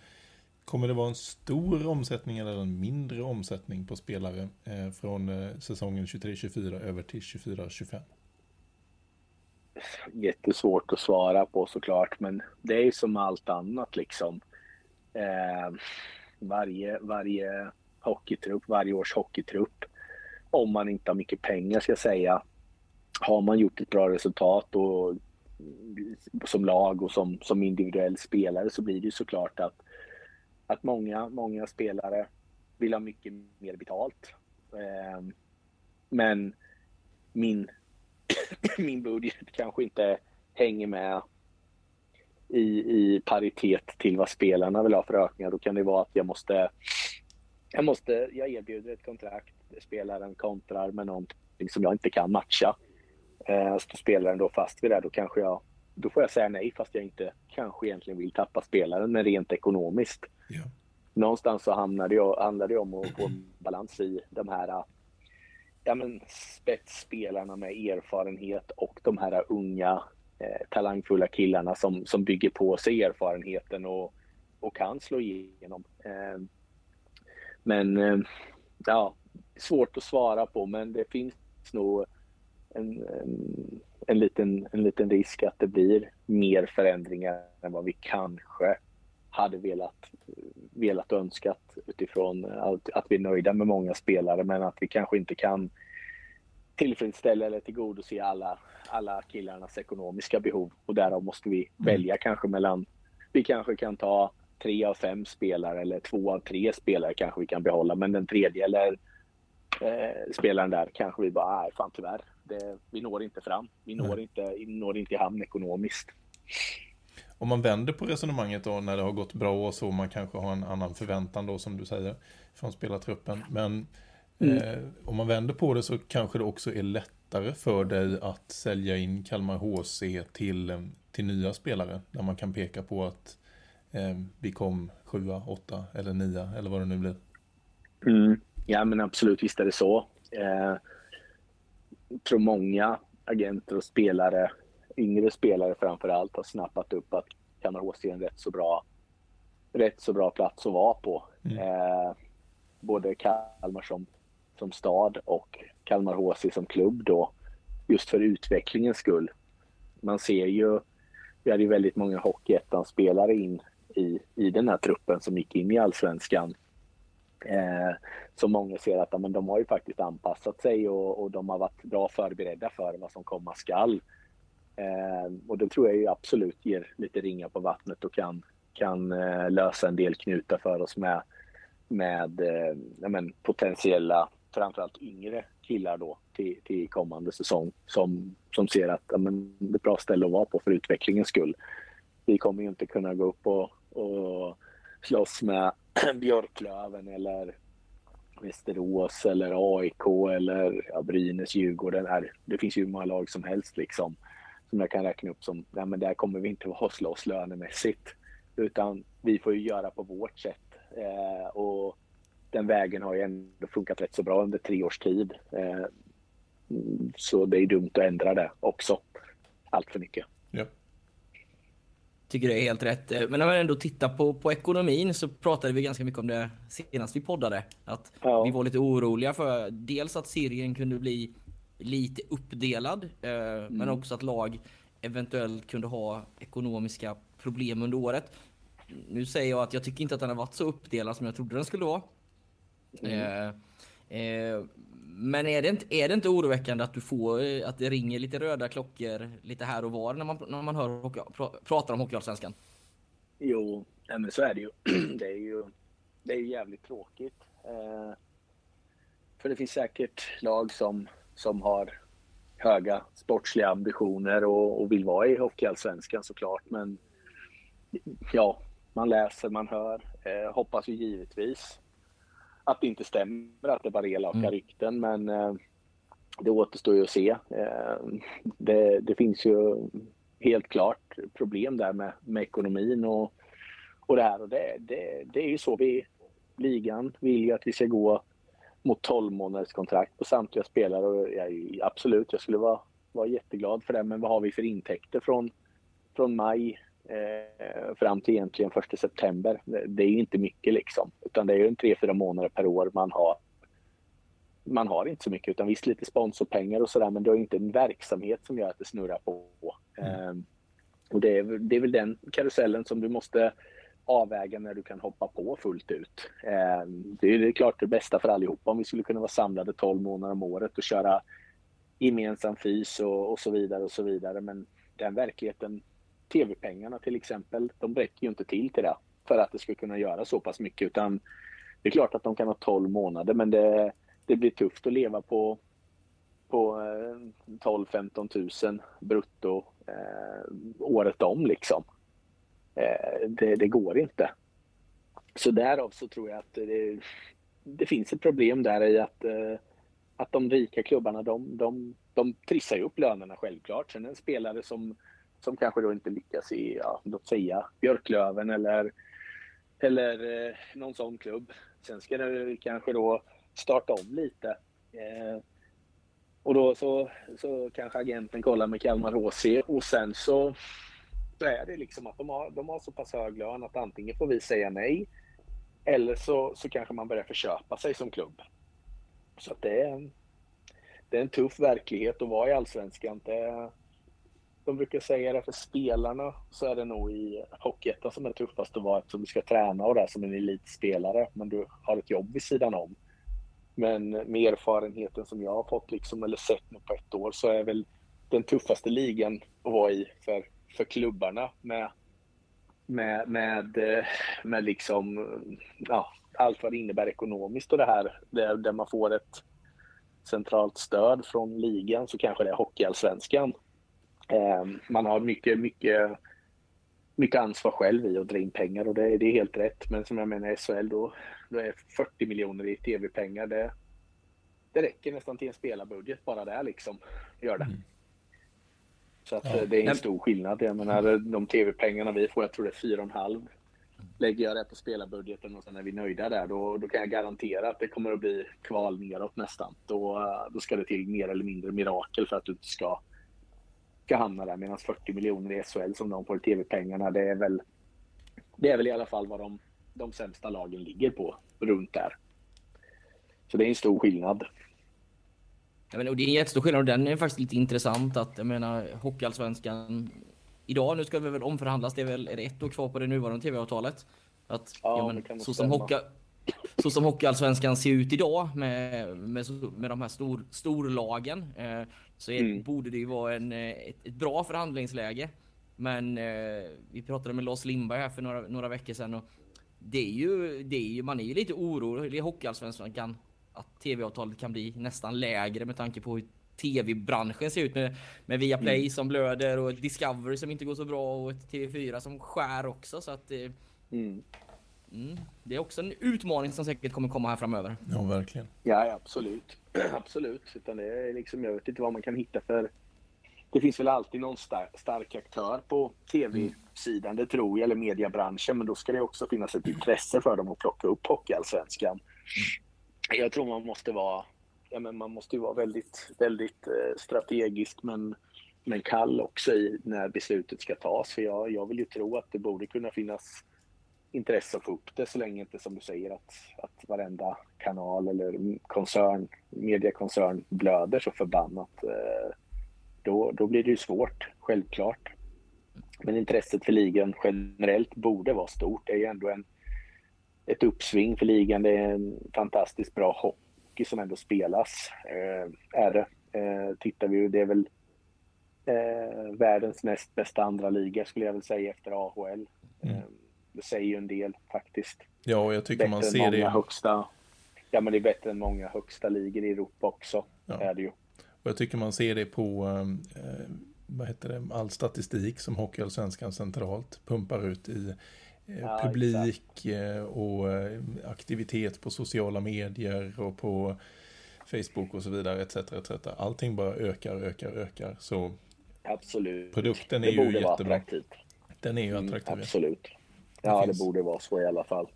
kommer det vara en stor omsättning eller en mindre omsättning på spelare eh, från eh, säsongen 23-24 över till 24-25? Jättesvårt att svara på såklart, men det är ju som allt annat liksom. Eh, varje, varje hockeytrupp, varje års hockeytrupp, om man inte har mycket pengar ska jag säga, har man gjort ett bra resultat och som lag och som, som individuell spelare så blir det ju såklart att, att många, många spelare vill ha mycket mer betalt. Eh, men min, min budget kanske inte hänger med i, i paritet till vad spelarna vill ha för ökningar. Då kan det vara att jag måste, jag måste, jag erbjuder ett kontrakt, spelaren kontrar med någonting som jag inte kan matcha. Eh, står spelaren då fast vid det, då kanske jag, då får jag säga nej fast jag inte kanske egentligen vill tappa spelaren, men rent ekonomiskt. Ja. Någonstans så hamnar det, ju- handlar det om att få en balans i de här ja, men spetsspelarna med erfarenhet och de här unga eh, talangfulla killarna som, som bygger på sig erfarenheten och, och kan slå igenom. Eh, men eh, ja, svårt att svara på men det finns nog en, en, en, liten, en liten risk att det blir mer förändringar än vad vi kanske hade velat, eh, velat och önskat utifrån att, att vi är nöjda med många spelare men att vi kanske inte kan tillfredsställa eller tillgodose alla, alla killarnas ekonomiska behov och därav måste vi välja kanske mellan, vi kanske kan ta tre av fem spelare eller två av tre spelare kanske vi kan behålla men den tredje eller eh, spelaren där kanske vi bara, nej fan tyvärr, det, vi når inte fram. Vi når, Nej. inte, vi når inte i hamn ekonomiskt. Om man vänder på resonemanget då när det har gått bra och så man kanske har en annan förväntan då som du säger från spelartruppen. Men Mm. eh, om man vänder på det så kanske det också är lättare för dig att sälja in Kalmar HC till, eh, till nya spelare. Där man kan peka på att eh, vi kom sjua, åtta eller nia eller vad det nu blir. Mm. Ja men absolut, visst är det så. Eh, tror många agenter och spelare, yngre spelare framför allt, har snappat upp att Kalmar HC är en rätt så bra, rätt så bra plats att vara på. Mm. Eh, både Kalmar som, som stad och Kalmar HC som klubb då, just för utvecklingens skull. Man ser ju, vi hade ju väldigt många Hockeyettan-spelare in i, i den här truppen som gick in i Allsvenskan. Eh, så många ser att ja, men de har ju faktiskt anpassat sig och, och de har varit bra förberedda för vad som komma skall. Eh, och det tror jag ju absolut ger lite ringar på vattnet och kan, kan eh, lösa en del knutar för oss med, med eh, men, potentiella, framförallt yngre killar då till, till kommande säsong som, som ser att men, det är ett bra ställe att vara på för utvecklingens skull. Vi kommer ju inte kunna gå upp och, och slåss med Björklöven eller Västerås eller AIK eller ja, Brynäs, Djurgården. Här. Det finns ju hur många lag som helst liksom som jag kan räkna upp som, nej men där kommer vi inte att slåss lönemässigt. Utan vi får ju göra på vårt sätt. Eh, och den vägen har ju ändå funkat rätt så bra under tre års tid. Eh, så det är dumt att ändra det också. Allt för mycket. Ja. Tycker det är helt rätt. Eh, Men när man ändå tittar på, på ekonomin så pratade vi ganska mycket om det senast vi poddade. Att Ja. vi var lite oroliga för dels att serien kunde bli lite uppdelad, eh, men också att lag eventuellt kunde ha ekonomiska problem under året. Nu säger jag att jag tycker inte att den har varit så uppdelad som jag trodde den skulle vara. Eh, eh, men är det, inte, är det inte oroväckande att du får eh, att det ringer lite röda klockor lite här och var när man, när man hör hockey, pra, pratar om Hockeyallsvenskan? Jo, nej men så är det ju. Det är ju, det är ju jävligt tråkigt. Eh, för det finns säkert lag som, som har höga sportsliga ambitioner och, och vill vara i Hockeyallsvenskan såklart. Men ja, man läser, man hör. Eh, hoppas ju givetvis att det inte stämmer, att det bara är elaka Mm. rykten. Men eh, det återstår ju att se. Eh, det, det finns ju helt klart problem där med, med ekonomin och, och det här. Och det, det, det är ju så vi, ligan vill ju att vi ska gå mot 12 månaders kontrakt på samtliga spelare. Och jag, absolut, jag skulle vara, vara jätteglad för det. Men vad har vi för intäkter från, från maj eh, fram till egentligen 1 september? Det, det är ju inte mycket liksom. Utan det är ju en 3-4 månader per år man har man har inte så mycket utan visst lite sponsorpengar och sådär men har ju inte en verksamhet som gör att det snurrar på. Ehm, och det är, det är väl den karusellen som du måste avväga när du kan hoppa på fullt ut. Ehm, det är det är klart det bästa för allihopa om vi skulle kunna vara samlade 12 månader om året och köra gemensam fys och, och så vidare och så vidare. Men den verkligheten, tv-pengarna till exempel, de räcker ju inte till till det för att det ska kunna göra så pass mycket utan det är klart att de kan ha 12 månader men det, det blir tufft att leva på, på eh, 12-15 tusen brutto eh, året om liksom. Eh, det, det går inte. Så därav så tror jag att det, det finns ett problem där i att, eh, att de rika klubbarna de, de, de trissar ju upp lönerna självklart. Sen en spelare som, som kanske då inte lyckas i, ja, låt säga Björklöven eller, eller eh, någon sån klubb. Sen ska det kanske då starta om lite. Och då så, så kanske agenten kollar med Kalmar HC och sen så, så är det liksom att de har, de har så pass hög lön att antingen får vi säga nej eller så, så kanske man börjar förköpa sig som klubb. Så att det är, det är en tuff verklighet att vara i Allsvenskan. Det de brukar säga det för spelarna så är det nog i Hockeyettan som är tuffast att vara eftersom du ska träna och det som en elitspelare men du har ett jobb vid sidan om. Men med erfarenheten som jag har fått liksom, eller sett nu på ett år så är väl den tuffaste ligan att vara i för, för klubbarna med, med, med, eh, med liksom, eh, ja, allt vad det innebär ekonomiskt och det här. Där, där man får ett, centralt stöd från ligan så kanske det är Hockeyallsvenskan. Eh, man har mycket, mycket, mycket ansvar själv i att dra in pengar och det, det är helt rätt. Men som jag menar i SHL då, då är 40 miljoner i tv-pengar. Det, det räcker nästan till en spelarbudget bara där liksom. Gör det. Mm. Så att Ja. eh, det är en Nej. stor skillnad. Jag menar de tv-pengarna vi får, jag tror det är 4,5 lägger jag det på spelarbudgeten och sen är vi nöjda där, då, då kan jag garantera att det kommer att bli kval neråt nästan. Då, eh, då ska det till mer eller mindre mirakel för att du inte ska, ska hamna där. Medan 40 miljoner i SHL som de får i tv-pengarna, det är väl, det är väl i alla fall vad de, de sämsta lagen ligger på, runt där. Så det är en stor skillnad. Ja, men, och det är en jättestor skillnad och den är faktiskt lite intressant att jag menar Hockeyallsvenskan idag, nu ska vi väl omförhandlas, det är väl är det ett år kvar på det nuvarande tv-avtalet. Att, Ja, ja, det men, kan så, som hockey, så som Hockeyallsvenskan ser ut idag med, med, med de här stor, storlagen eh, så är, Mm. borde det ju vara en, eh, ett, ett bra förhandlingsläge. Men eh, vi pratade med Lars Lindberg här för några, några veckor sedan och det är ju, det är ju, man är ju lite orolig Hockeyallsvenskan att tv-avtalet kan bli nästan lägre med tanke på hur tv-branschen ser ut med, med Viaplay Mm. som blöder och Discovery som inte går så bra och ett TV4 som skär också så att eh, Mm. mm, det är också en utmaning som säkert kommer komma här framöver. Ja, verkligen. Ja, ja, absolut. absolut. Utan det är liksom, jag vet inte vad man kan hitta för... Det finns väl alltid någon stark, stark aktör på tv-sidan, det tror jag, eller mediebranschen. Men då ska det också finnas ett intresse för dem att plocka upp Hockeyallsvenskan. Jag tror man måste vara... Ja, men man måste ju vara väldigt, väldigt eh, strategisk men, men kall också i när beslutet ska tas. För jag, jag vill ju tro att det borde kunna finnas intresse att få upp det så länge inte som du säger att, att varenda kanal eller koncern, mediekoncern blöder så förbannat. Eh, då, då blir det ju svårt, självklart. Men intresset för ligan generellt borde vara stort. Det är ju ändå en, ett uppsving för ligan. Det är en fantastiskt bra hockey som ändå spelas. Eh, är det. Eh, tittar vi ju, det är väl eh, världens näst bästa andra liga skulle jag väl säga efter AHL. Mm. Eh, det säger ju en del faktiskt. Ja, och jag tycker Bättre man ser det. högsta. Ja, men det är bättre än många högsta ligor i Europa också. Ja. Är det ju. Och jag tycker man ser det på eh, vad heter det, all statistik som Hockeyallsvenskan centralt pumpar ut i Ja, publik eh, och eh, aktivitet på sociala medier och på Facebook och så vidare etc. etc. Allting bara ökar, ökar, ökar. Så Absolut. Produkten är det ju jättebra. attraktivt. den är ju Mm, attraktiv. absolut. Ja, det, finns- borde vara så i alla fall.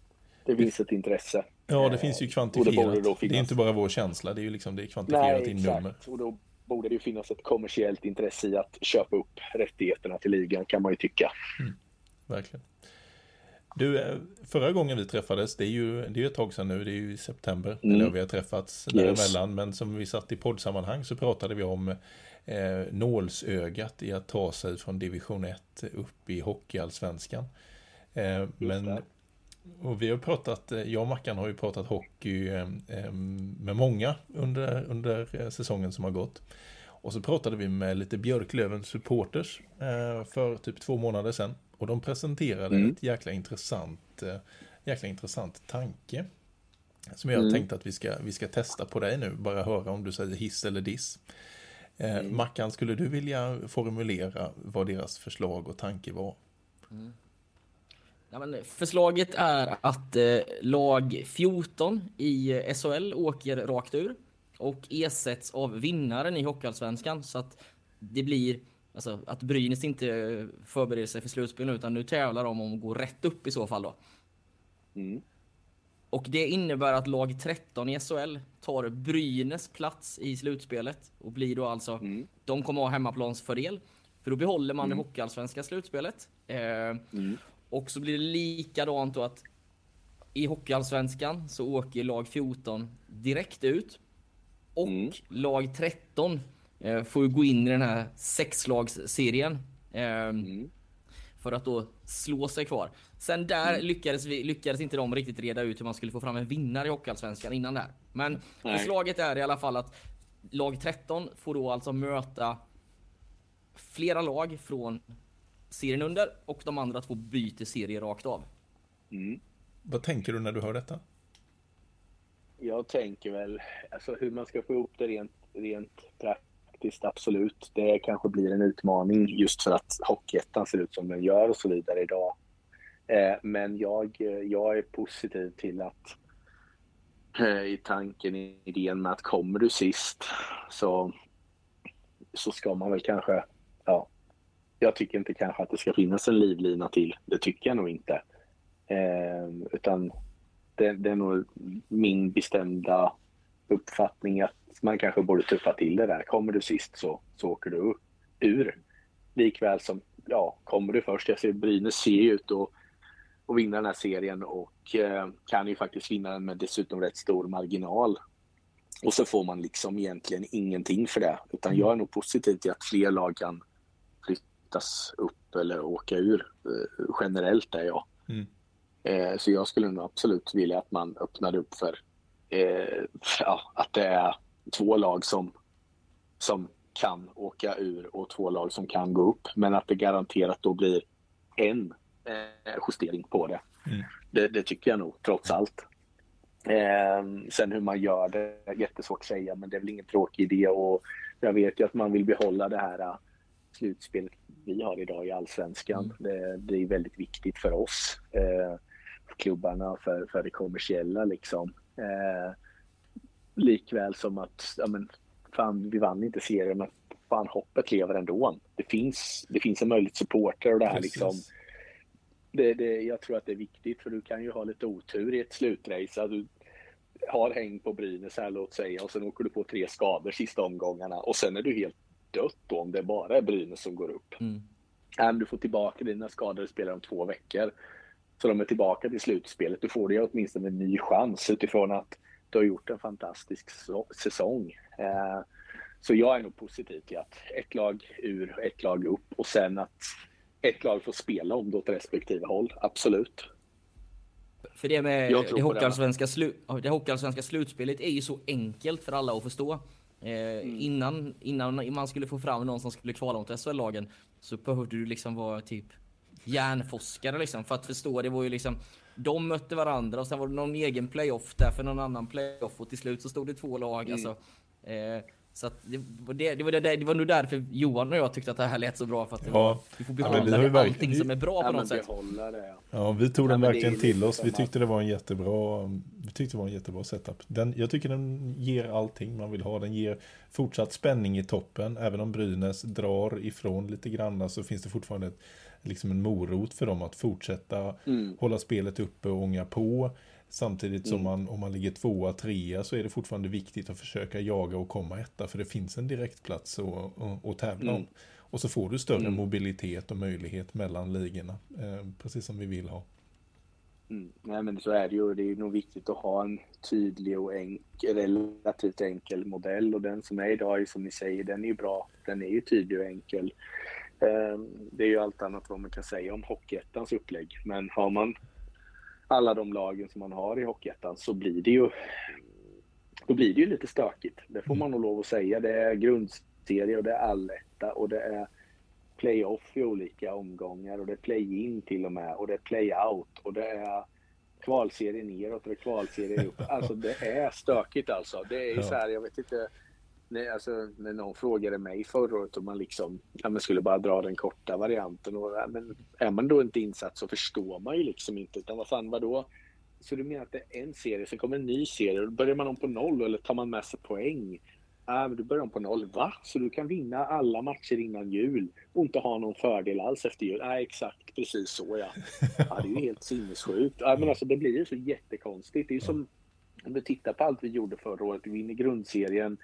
Det finns ett intresse. Ja, det Eh, finns ju det kvantifierat. Det, är inte bara vår känsla, det är ju liksom det är kvantifierat Nej, i nummer. exakt. Och då borde det ju finnas ett kommersiellt intresse i att köpa upp rättigheterna till ligan kan man ju tycka. Verkligen. Du, eh, förra gången vi träffades, det är ju, det är ett tag sedan nu, det är ju i september, Mm. eller vi har träffats Yes. däremellan, men som vi satt i poddsammanhang så pratade vi om eh, nålsögat i att ta sig från division 1 upp i hockeyallsvenskan. Eh, men, det. och vi har pratat, eh, jag och Mackan har ju pratat hockey eh, med många under, under säsongen som har gått. Och så pratade vi med lite Björklövens supporters för typ två månader sedan. Och de presenterade Mm. ett jäkla intressant, eh, jäkla intressant tanke. Som jag har Mm. tänkt att vi ska, vi ska testa på dig nu. Bara höra om du säger hiss eller diss. Eh, Mm. Mackan, skulle du vilja formulera vad deras förslag och tanke var? Ja, men förslaget är att eh, lag 14 i eh, SHL åker rakt ur och ersätts av vinnaren i Hockeyallsvenskan så att det blir alltså att Brynäs inte förbereder sig för slutspel nu utan nu tävlar de om att gå rätt upp i så fall då. Mm. Och det innebär att lag 13 i SHL tar Brynäs plats i slutspelet och blir då alltså Mm. de kommer ha hemmaplansfördel. För då behåller man Mm. det hockeyallsvenska slutspelet. Eh, Mm. och så blir det likadant då att i Hockeyallsvenskan så åker lag 14 direkt ut. Och Mm. lag 13 eh, får ju gå in i den här sexlagsserien. Eh, Mm. för att då slå sig kvar. Sen där lyckades, vi, lyckades inte de riktigt reda ut hur man skulle få fram en vinnare i Hockeyallsvenskan innan där. Men Nej. förslaget är i alla fall att lag 13 får då alltså möta flera lag från serien under och de andra två byter serie rakt av. Mm. Vad tänker du när du hör detta? jag tänker väl, alltså hur man ska få ihop det rent, rent praktiskt, absolut. Det kanske blir en utmaning just för att Hockeyettan ser ut som den gör och så vidare idag. Eh, men jag, eh, jag är positiv till att eh, i tanken, i idén med att kommer du sist så, så ska man väl kanske, ja, jag tycker inte kanske att det ska finnas en livlina till. Det tycker jag nog inte. Eh, utan det, det är nog min bestämda uppfattning att man kanske borde tuffa till det där. Kommer du sist så, så åker du ur. Likväl som, ja, kommer du först. Jag ser Brynäs ser ut att och vinna den här serien och eh, kan ju faktiskt vinna den med dessutom rätt stor marginal. Och så får man liksom egentligen ingenting för det. Utan jag är nog positiv till att fler lag kan flyttas upp eller åka ur. Eh, generellt är jag. Mm. Eh, så jag skulle nog absolut vilja att man öppnade upp för eh, ja, att det är två lag som, som kan åka ur och två lag som kan gå upp. Men att det garanterat då blir en eh, justering på det. Mm. det. Det tycker jag nog, trots allt. Eh, sen hur man gör det är jättesvårt att säga, men det är väl ingen tråkig idé. Och jag vet ju att man vill behålla det här uh, slutspelet vi har idag i allsvenskan. Mm. Det, det är väldigt viktigt för oss, eh, för klubbarna, för, för det kommersiella liksom. Eh, likväl som att, ja men, fan vi vann inte serien, men fan hoppet lever ändå. Det finns, det finns en möjlighet supporter och det här liksom det, det, jag tror att det är viktigt för du kan ju ha lite otur i ett slutrace. Du har häng på Brynäs här låt säga och sen åker du på tre skador sista omgångarna och sen är du helt dött då om det bara är Brynäs som går upp. Mm. Men du får tillbaka dina skadade spelare om två veckor. Så de är tillbaka till slutspelet. Du får ju åtminstone en ny chans utifrån att du har gjort en fantastisk säsong. Eh, så jag är nog positiv till att ett lag ur, ett lag upp och sen att ett lag får spela om det åt respektive håll. Absolut. För det med det hockeyallsvenska, slu, det hockeyallsvenska slutspelet är ju så enkelt för alla att förstå. Eh, Mm. innan, innan man skulle få fram någon som skulle kvala mot SHL-lagen så behövde du liksom vara typ hjärnforskare liksom för att förstå. Det var ju liksom de mötte varandra och sen var det någon egen playoff där för någon annan playoff och till slut så stod det två lag. Mm. Alltså, eh, så att det, var det, det, var det, det var nog därför Johan och jag tyckte att det här lät så bra för att det Ja. var, vi får Ja, behålla vi ju det, verkligen- allting som är bra Ja, på något sätt. det. Ja. Ja, vi tog Ja, den verkligen till oss. Vi tyckte det var en jättebra, vi tyckte det var en jättebra setup. Den, jag tycker den ger allting man vill ha. Den ger fortsatt spänning i toppen. Även om Brynäs drar ifrån lite grann så finns det fortfarande ett, liksom en morot för dem att fortsätta Mm. hålla spelet uppe och ånga på. Samtidigt som Mm. man, om man ligger tvåa, trea så är det fortfarande viktigt att försöka jaga och komma etta. För det finns en direktplats att, att, att tävla om. Mm. Och så får du större Mm. mobilitet och möjlighet mellan ligorna. Eh, precis som vi vill ha. Mm. Nej men så är det ju. Det är nog viktigt att ha en tydlig och enkel, relativt enkel modell och den som är idag är som ni säger, den är ju bra. Den är ju tydlig och enkel. Ehm, Det är ju allt annat vad man kan säga om Hockeyettans upplägg. Men har man alla de lagen som man har i Hockeyettan så blir det ju då blir det ju lite stökigt. Det får man nog lov att säga. Det är grundserie och det är alletta och det är playoff i olika omgångar och det är play-in till och med och det är play-out och det är kvalserie neråt och det är kvalserie upp. Alltså det är stökigt alltså. Det är ju så här, jag vet inte. Nej, alltså, när någon frågade mig förra året om man liksom ja, men skulle bara dra den korta varianten. Och, ja, men är man då inte insatt så förstår man ju liksom inte. Utan vad fan, vadå? Så du menar att det är en serie, sen kommer en ny serie och då börjar man om på noll eller tar man med sig poäng? Ja, men du börjar om på noll. Va? Så du kan vinna alla matcher innan jul och inte ha någon fördel alls efter jul? Nej, exakt precis så ja. ja det är ju helt sinnessjukt. Ja, men alltså, det blir ju så jättekonstigt. Det är ju som om du tittar på allt vi gjorde förra året. Vi vinner grundserien,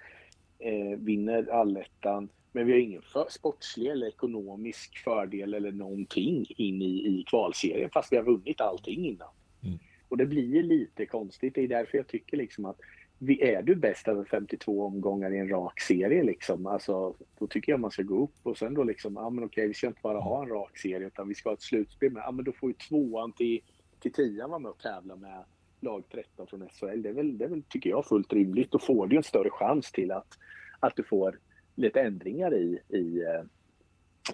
eh, vinner allettan. Men vi har ingen för, sportslig eller ekonomisk fördel eller någonting in i, i kvalserien fast vi har vunnit allting innan. Mm. Och det blir ju lite konstigt. Det är därför jag tycker liksom att vi, är du bäst över 52 omgångar i en rak serie liksom, alltså, då tycker jag man ska gå upp och sen då liksom, ja men okej vi ska inte bara ha en rak serie utan vi ska ha ett slutspel med, ja men då får ju tvåan till, till tian vara med och tävla med lag 13 från SHL. Det är väl, det är väl tycker jag, fullt rimligt. Då får du en större chans till att, att du får lite ändringar i, i, eh,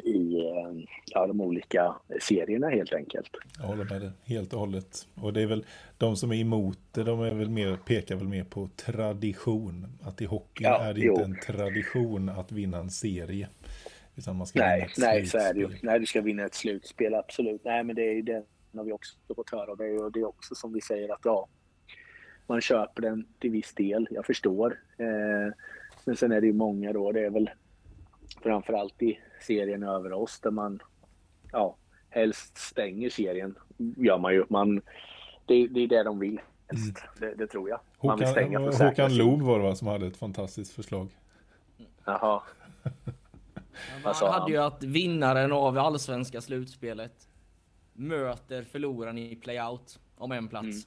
i eh, ja, de olika serierna helt enkelt. Jag håller med dig helt och hållet. Och det är väl de som är emot det, de är väl mer, pekar väl mer på tradition. Att i hockey Ja, är det jo. inte en tradition att vinna en serie. Utan man ska Nej, vinna ett nej, så är det ju. slutspel. Nej, du ska vinna ett slutspel, absolut. Nej, men det är ju det har vi också fått höra. Och det är ju det är också som vi säger att ja, man köper den till viss del. Jag förstår. Eh, men sen är det ju många då. Det är väl framförallt i serien över oss där man ja, helst stänger serien. Gör man ju. Man, det, det är det de vill. helst. Det, det tror jag. Man vill stänga för Håkan, Håkan. Loob var det va, som hade ett fantastiskt förslag. Jaha. Vad sa Han hade ju att vinnaren av allsvenska slutspelet möter förloraren i playout om en plats.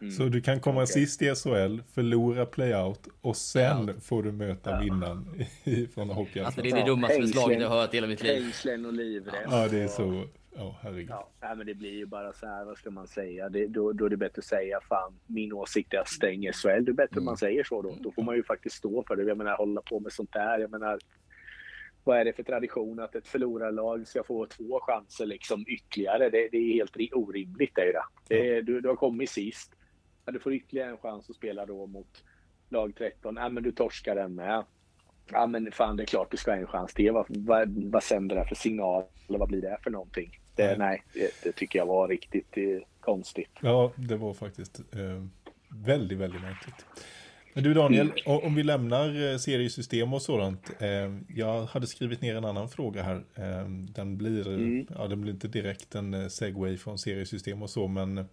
Mm. Så du kan komma okej. sist i SHL, förlora playout och sen får du möta vinnaren i- från hockey. Alltså det är Ja, det dummaste hängslen. förslaget jag har hört i hela mitt liv. Hängslen och livrem. Ja, det är så. Ja, herregud. Ja, nej, men det blir ju bara så här, vad ska man säga? Det, då, då är det bättre att säga, fan, min åsikt är att stänga SHL. Det är bättre om man säger så då. Då får man ju faktiskt stå för det. Jag menar, hålla på med sånt där. Jag menar, vad är det för tradition att ett förlorarlag ska få två chanser liksom ytterligare? Det, det är helt ri- orimligt. Det är det. Det du, du har kommit sist. Ja, du får ytterligare en chans att spela då mot lag 13. Ja, men du torskar den med. Ja, men fan, det är klart du ska ha en chans till. Vad, vad, vad sänder det för signal? Eller vad blir det för någonting? Det, Nej. nej, det, det tycker jag var riktigt eh, konstigt. Ja, det var faktiskt eh, väldigt, väldigt märkligt. Men du Daniel, o- om vi lämnar eh, seriesystem och sådant. Eh, jag hade skrivit ner en annan fråga här. Eh, den, blir, Mm. ja, den blir inte direkt en segway från seriesystem och så, men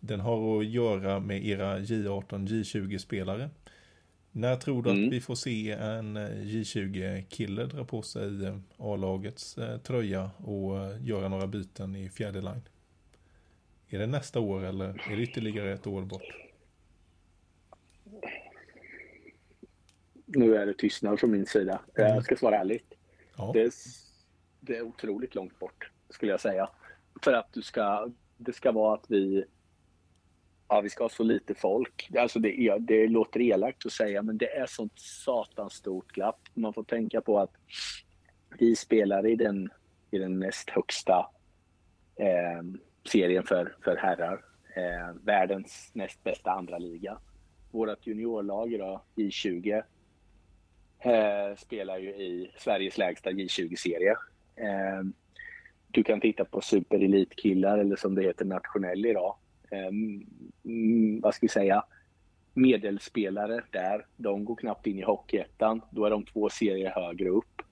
den har att göra med era J18, J20-spelare. När tror du Mm. att vi får se en eh, J20-kille dra på sig A-lagets tröja och göra några byten i fjärde line? Är det nästa år eller är det ytterligare ett år bort? Nu är det tystnad från min sida. Jag ska svara ärligt. Ja, Det är, det är otroligt långt bort, skulle jag säga. För att du ska, det ska vara att vi, ja, vi ska ha så lite folk. Alltså det, är, det låter elakt att säga, men det är sånt satans stort glapp. Man får tänka på att vi spelar i den, i den näst högsta eh, serien för, för herrar. Eh, världens näst bästa andra liga. Vårt juniorlag idag, J20, eh, spelar ju i Sveriges lägsta J20-serie. Eh, du kan titta på superelitkillar eller som det heter nationell idag. Eh, mm, vad ska vi säga? Medelspelare där, de går knappt in i Hockeyettan. Då är de två serier högre upp.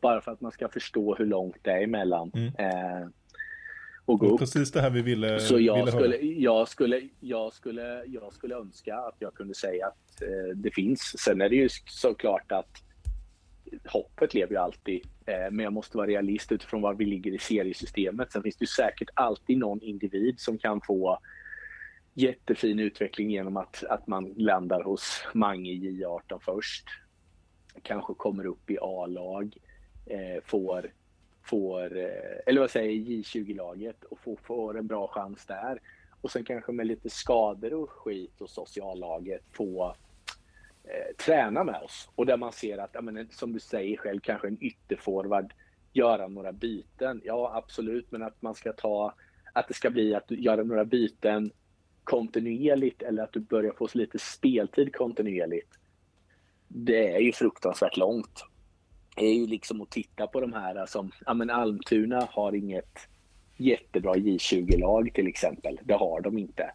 Bara för att man ska förstå hur långt det är emellan. Mm. Och gå och upp. precis det här vi ville, Så jag ville skulle, höra. jag, skulle, jag, skulle, jag skulle önska att jag kunde säga att eh, det finns. Sen är det ju såklart att hoppet lever ju alltid. Eh, men jag måste vara realist utifrån var vi ligger i seriesystemet. Sen finns det ju säkert alltid någon individ som kan få jättefin utveckling genom att, att man landar hos Mange i J18 först. Kanske kommer upp i A-lag, eh, får får, eh, eller vad säger J20-laget och får, får en bra chans där. Och sen kanske med lite skador och skit och sociallaget få eh, träna med oss. Och där man ser att, ja, men, som du säger själv, kanske en ytterforward göra några byten. Ja, absolut, men att man ska ta, att det ska bli att du gör några byten kontinuerligt eller att du börjar få lite speltid kontinuerligt. Det är ju fruktansvärt långt är ju liksom att titta på de här som, ja men Almtuna har inget jättebra J20-lag till exempel. Det har de inte.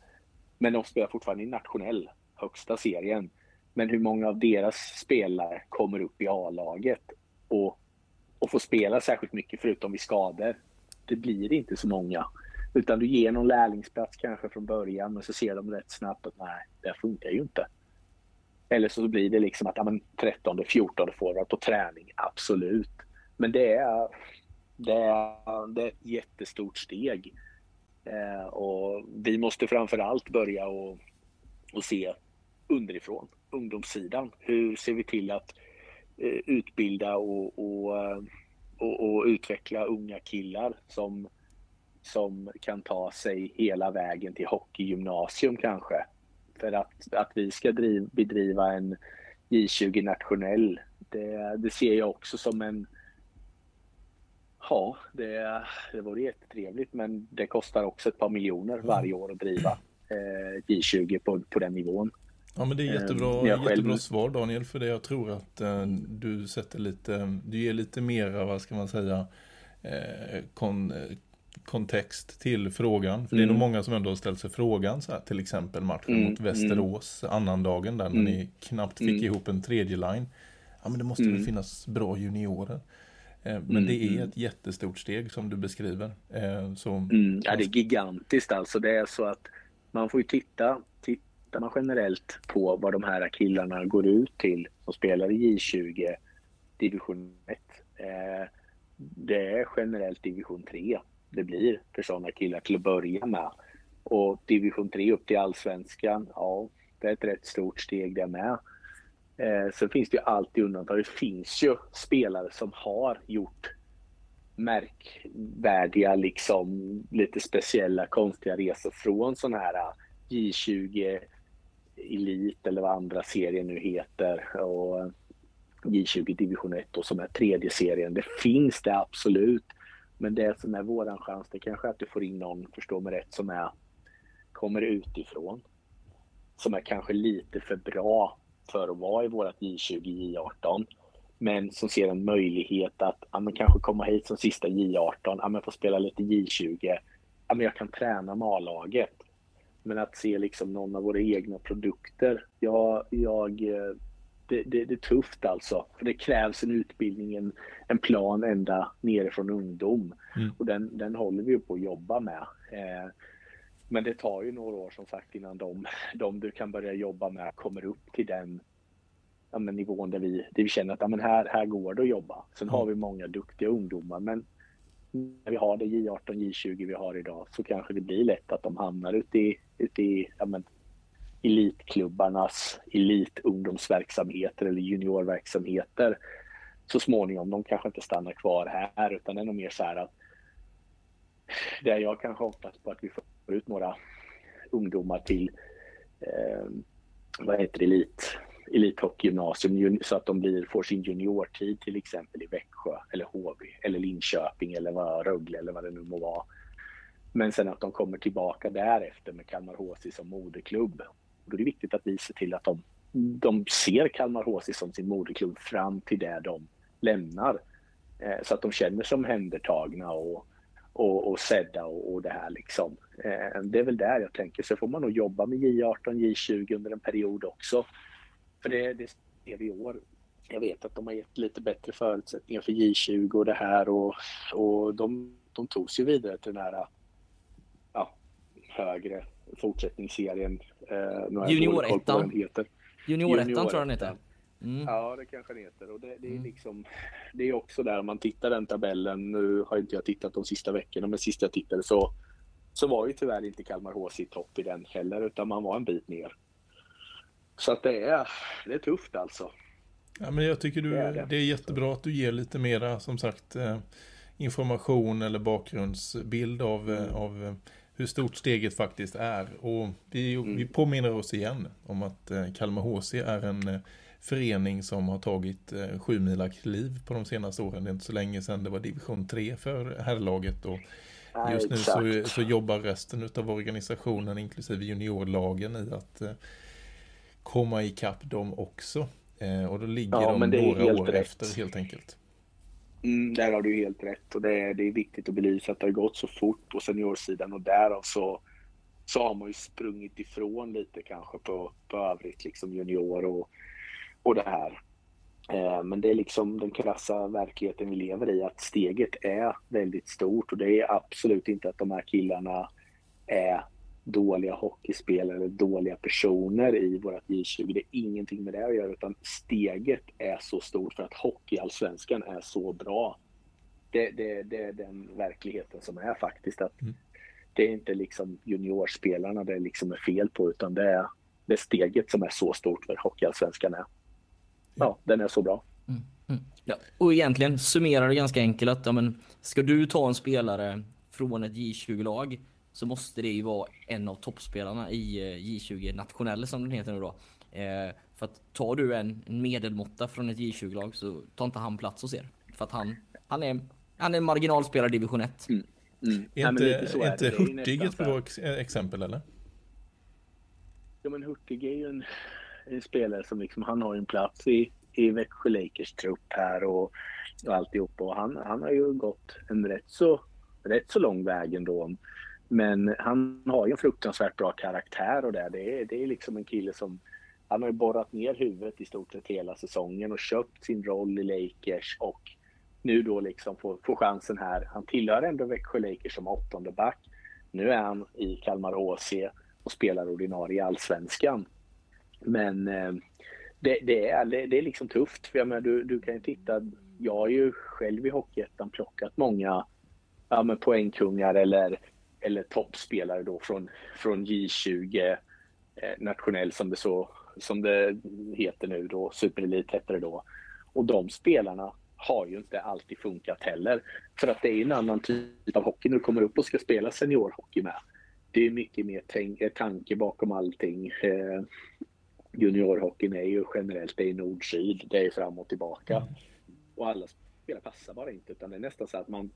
Men de spelar fortfarande i nationell, högsta serien. Men hur många av deras spelare kommer upp i A-laget och, och får spela särskilt mycket förutom vid skador? Det blir inte så många. Utan du ger någon lärlingsplats kanske från början men så ser de rätt snabbt att nej, det funkar ju inte. Eller så blir det liksom att ja, men 13, 14 forward på träning, absolut. Men det är, det är, det är ett jättestort steg. Eh, och vi måste framför allt börja och, och se underifrån, ungdomssidan. Hur ser vi till att eh, utbilda och, och, eh, och, och utveckla unga killar som, som kan ta sig hela vägen till hockeygymnasium kanske. För att, att vi ska driv, bedriva en J20 nationell, det, det ser jag också som en Ja, det, det vore jättetrevligt men det kostar också ett par miljoner varje år att driva eh, J20 på, på den nivån. Ja men det är jättebra, Eh, själv- jättebra svar Daniel för det jag tror att eh, du sätter lite, du ger lite mera, vad ska man säga, eh, kon, kontext till frågan. För det är Mm. nog många som ändå har ställt sig frågan så här, till exempel matchen Mm, mot Västerås, annandagen där Mm. ni knappt fick Mm. ihop en tredje line. Ja men det måste väl Mm. finnas bra juniorer. Eh, men Mm, det är mm. ett jättestort steg som du beskriver. Eh, så, Mm, ja, det är gigantiskt alltså. Det är så att man får ju titta, tittar man generellt på vad de här killarna går ut till som spelar i J20 division 1. Eh, det är generellt division 3 det blir för sådana killar till att börja med. Och division 3 upp till allsvenskan, ja, det är ett rätt stort steg det med. Eh, sen finns det ju alltid undantag. Det finns ju spelare som har gjort märkvärdiga, liksom lite speciella, konstiga resor från sån här eh, J20 Elit eller vad andra serien nu heter och J20 division 1 då, som är tredje serien. Det finns det absolut. Men det som är våran chans det kanske är att du får in någon, förstå mig rätt, som är, kommer utifrån. Som är kanske lite för bra för att vara i vårat J20, J18 men som ser en möjlighet att ja, men kanske komma hit som sista J18, ja, men få spela lite J20, ja, men jag kan träna med A-laget. Men att se liksom någon av våra egna produkter, Jag, jag, eh, det, det, det är tufft alltså. För det krävs en utbildning, en, en plan ända nerifrån ungdom. Mm. Och den, den håller vi ju på att jobba med. Eh, men det tar ju några år som sagt innan de, de du kan börja jobba med kommer upp till den ja, men nivån där vi, där vi känner att ja, men här, här går det att jobba. Sen har vi många duktiga ungdomar men när vi har det J18, J20 vi har idag så kanske det blir lätt att de hamnar ute i, ute i ja, men, elitklubbarnas elitungdomsverksamheter eller juniorverksamheter så småningom. De kanske inte stannar kvar här utan det är nog mer så här att där jag kanske hoppas på att vi får ut några ungdomar till eh, vad heter det, elit, elithockeygymnasium så att de blir, får sin juniortid till exempel i Växjö eller HV eller Linköping eller vad, Rögle eller vad det nu må vara. Men sen att de kommer tillbaka därefter med Kalmar HC som moderklubb. Då är det viktigt att vi ser till att de, de ser Kalmar HC som sin moderklubb fram till det de lämnar. Eh, så att de känner sig omhändertagna och, och, och sedda och, och det här liksom. Eh, det är väl där jag tänker. Så får man nog jobba med J18, J20 under en period också. För det, det ser vi i år. Jag vet att de har gett lite bättre förutsättningar för J20 och det här och, och de, de togs ju vidare till den här ja, högre fortsättningsserien. Eh, heter. Juniorettan tror jag den heter. Mm. Ja, det kanske den heter. Och det, det är liksom, det är också där om man tittar den tabellen. Nu har inte jag tittat de sista veckorna, men sist jag tittade så, så var ju tyvärr inte Kalmar HC i topp i den heller, utan man var en bit ner. Så att det är, det är tufft alltså. Ja, men jag tycker du, Det det är är, det. jättebra att du ger lite mera, som sagt, eh, information eller bakgrundsbild av, Mm. eh, av eh, hur stort steget faktiskt är. Och vi, Mm. vi påminner oss igen om att eh, Kalmar HC är en eh, förening som har tagit eh, sju mila kliv på de senaste åren. Det är inte så länge sedan det var division 3 för herrlaget. Och just nu så, så jobbar resten av organisationen, inklusive juniorlagen, i att komma ikapp dem också. Och då ligger Ja, de några år rätt. efter helt enkelt. Mm, där har du helt rätt. Och det är, det är viktigt att belysa att det har gått så fort på seniorsidan. Och därav så, så har man ju sprungit ifrån lite kanske på, på övrigt, liksom junior och, och det här. Eh, men det är liksom den krassa verkligheten vi lever i, att steget är väldigt stort. Och det är absolut inte att de här killarna är dåliga hockeyspelare eller dåliga personer i vårt J20. Det är ingenting med det att göra utan steget är så stort för att hockeyallsvenskan är så bra. Det, det, det är den verkligheten som är faktiskt. att Mm. Det är inte liksom juniorspelarna det liksom är fel på utan det är det steget som är så stort för hockeyallsvenskan är. Ja, den är så bra. Ja, och egentligen summerar det ganska enkelt att ja, men, ska du ta en spelare från ett J20-lag så måste det ju vara en av toppspelarna i eh, J20 nationell som den heter nu då. Eh, för att tar du en, en medelmåtta från ett J20-lag så tar inte han plats hos er. För att han, han är Han är en marginalspelare i division 1. Mm. Är Nej, inte, så är inte. Det är ju Hurtig ett bra ex- exempel eller? Ja men Hurtig är ju en, en spelare som liksom, han har en plats i, i Växjö Lakers trupp här och, och alltihop. Och han, han har ju gått en rätt så, rätt så lång väg ändå. Men han har ju en fruktansvärt bra karaktär och det. Det är, det är liksom en kille som han har ju borrat ner huvudet i stort sett hela säsongen och köpt sin roll i Lakers och nu då liksom får, får chansen här. Han tillhör ändå Växjö Lakers som åttonde back. Nu är han i Kalmar HC och spelar ordinarie i Allsvenskan. Men eh, det, det, är, det, det är liksom tufft. För jag menar, du, du kan ju titta, jag har ju själv i Hockeyettan plockat många ja, men poängkungar eller, eller toppspelare då från, från J20 eh, nationell som det, så, som det heter nu då, superelit hette det då. Och de spelarna har ju inte alltid funkat heller. För att det är en annan typ av hockey när du kommer upp och ska spela seniorhockey med. Det är mycket mer eh, tanke bakom allting. Eh, juniorhockeyn är ju generellt det är nord-syd, det är fram och tillbaka. Och alla spelare passar bara inte utan det är nästan så att man,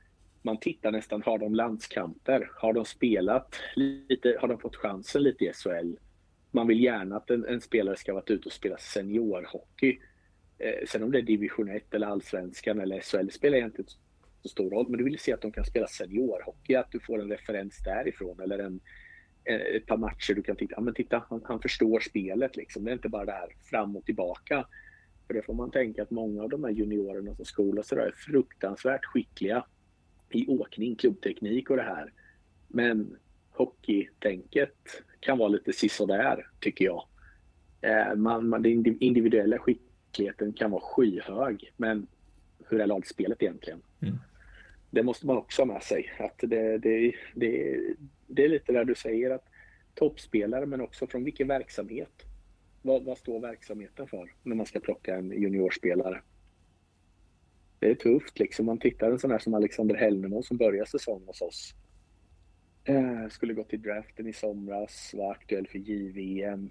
man tittar nästan, har de landskamper? Har de spelat lite, har de fått chansen lite i SHL? Man vill gärna att en, en spelare ska varit ute och spela seniorhockey. Eh, sen om det är division 1 eller allsvenskan eller SHL spelar egentligen inte så stor roll. Men du vill se att de kan spela seniorhockey, att du får en referens därifrån eller en, eh, ett par matcher du kan titta, ja men titta, han, han förstår spelet liksom. Det är inte bara det här fram och tillbaka. För det får man tänka att många av de här juniorerna som skolas idag är fruktansvärt skickliga i åkning, klubbteknik och det här. Men hockeytänket kan vara lite sisådär, tycker jag. Eh, man, man, den indiv- individuella skickligheten kan vara skyhög, men hur är lagspelet egentligen? Mm. Det måste man också ha med sig. Att det, det, det, det är lite där du säger att toppspelare, men också från vilken verksamhet? Vad, vad står verksamheten för när man ska plocka en juniorspelare? Det är tufft liksom. Man tittar en sån här som Alexander Hellnemo som börjar säsongen hos oss. Eh, skulle gå till draften i somras, var aktuell för JVM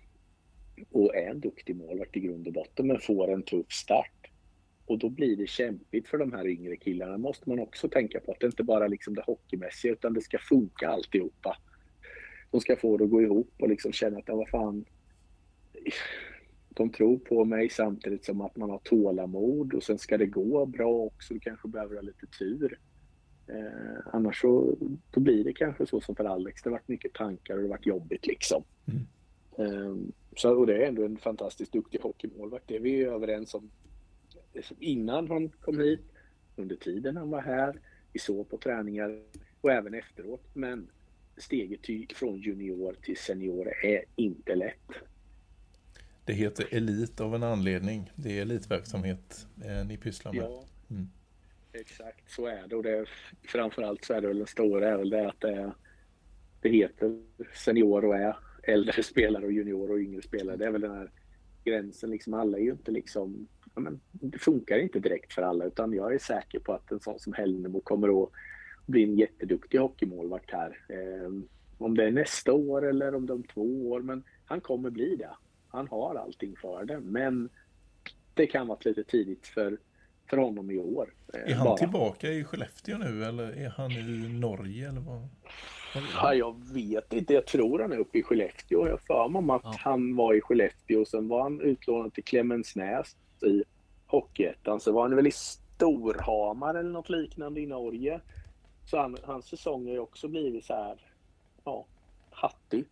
och är en duktig målvakt i grund och botten men får en tuff start. Och då blir det kämpigt för de här yngre killarna. måste man också tänka på att det inte bara liksom det hockeymässiga utan det ska funka alltihopa. De ska få det att gå ihop och liksom känna att, ja, vad fan, de tror på mig samtidigt som att man har tålamod och sen ska det gå bra också. Du kanske behöver ha lite tur. Eh, annars så då blir det kanske så som för Alex. Det har varit mycket tankar och det har varit jobbigt liksom. Mm. Eh, så, och det är ändå en fantastiskt duktig hockeymålvakt. Det är vi överens om innan han kom hit, under tiden han var här. Vi såg på träningar och även efteråt. Men steget från junior till senior är inte lätt. Det heter elit av en anledning. Det är elitverksamhet eh, ni pysslar med. Ja, Mm. exakt så är det. Och det är, framförallt så är det väl den stora är väl det att det, det heter senior och är äldre spelare och junior och yngre spelare. Det är väl den här gränsen. Liksom, alla är ju inte liksom... Ja, men, det funkar inte direkt för alla utan jag är säker på att en sån som Hällnemo kommer att bli en jätteduktig hockeymålvakt här. Eh, om det är nästa år eller om det är om två år. Men han kommer bli det. Han har allting för det. Men det kan vara lite tidigt för, för honom i år. eh, Är han bara. tillbaka i Skellefteå nu eller är han i Norge eller vad? Ja, jag vet inte. Jag tror han är uppe i Skellefteå. Jag för mig om att Ja. han var i Skellefteå. Sen var han utlånad till Klemensnäs i Hockeyettan. Så var han väl i Storhamar eller något liknande i Norge. Så han, hans säsong har ju också blivit så här, ja, hattig.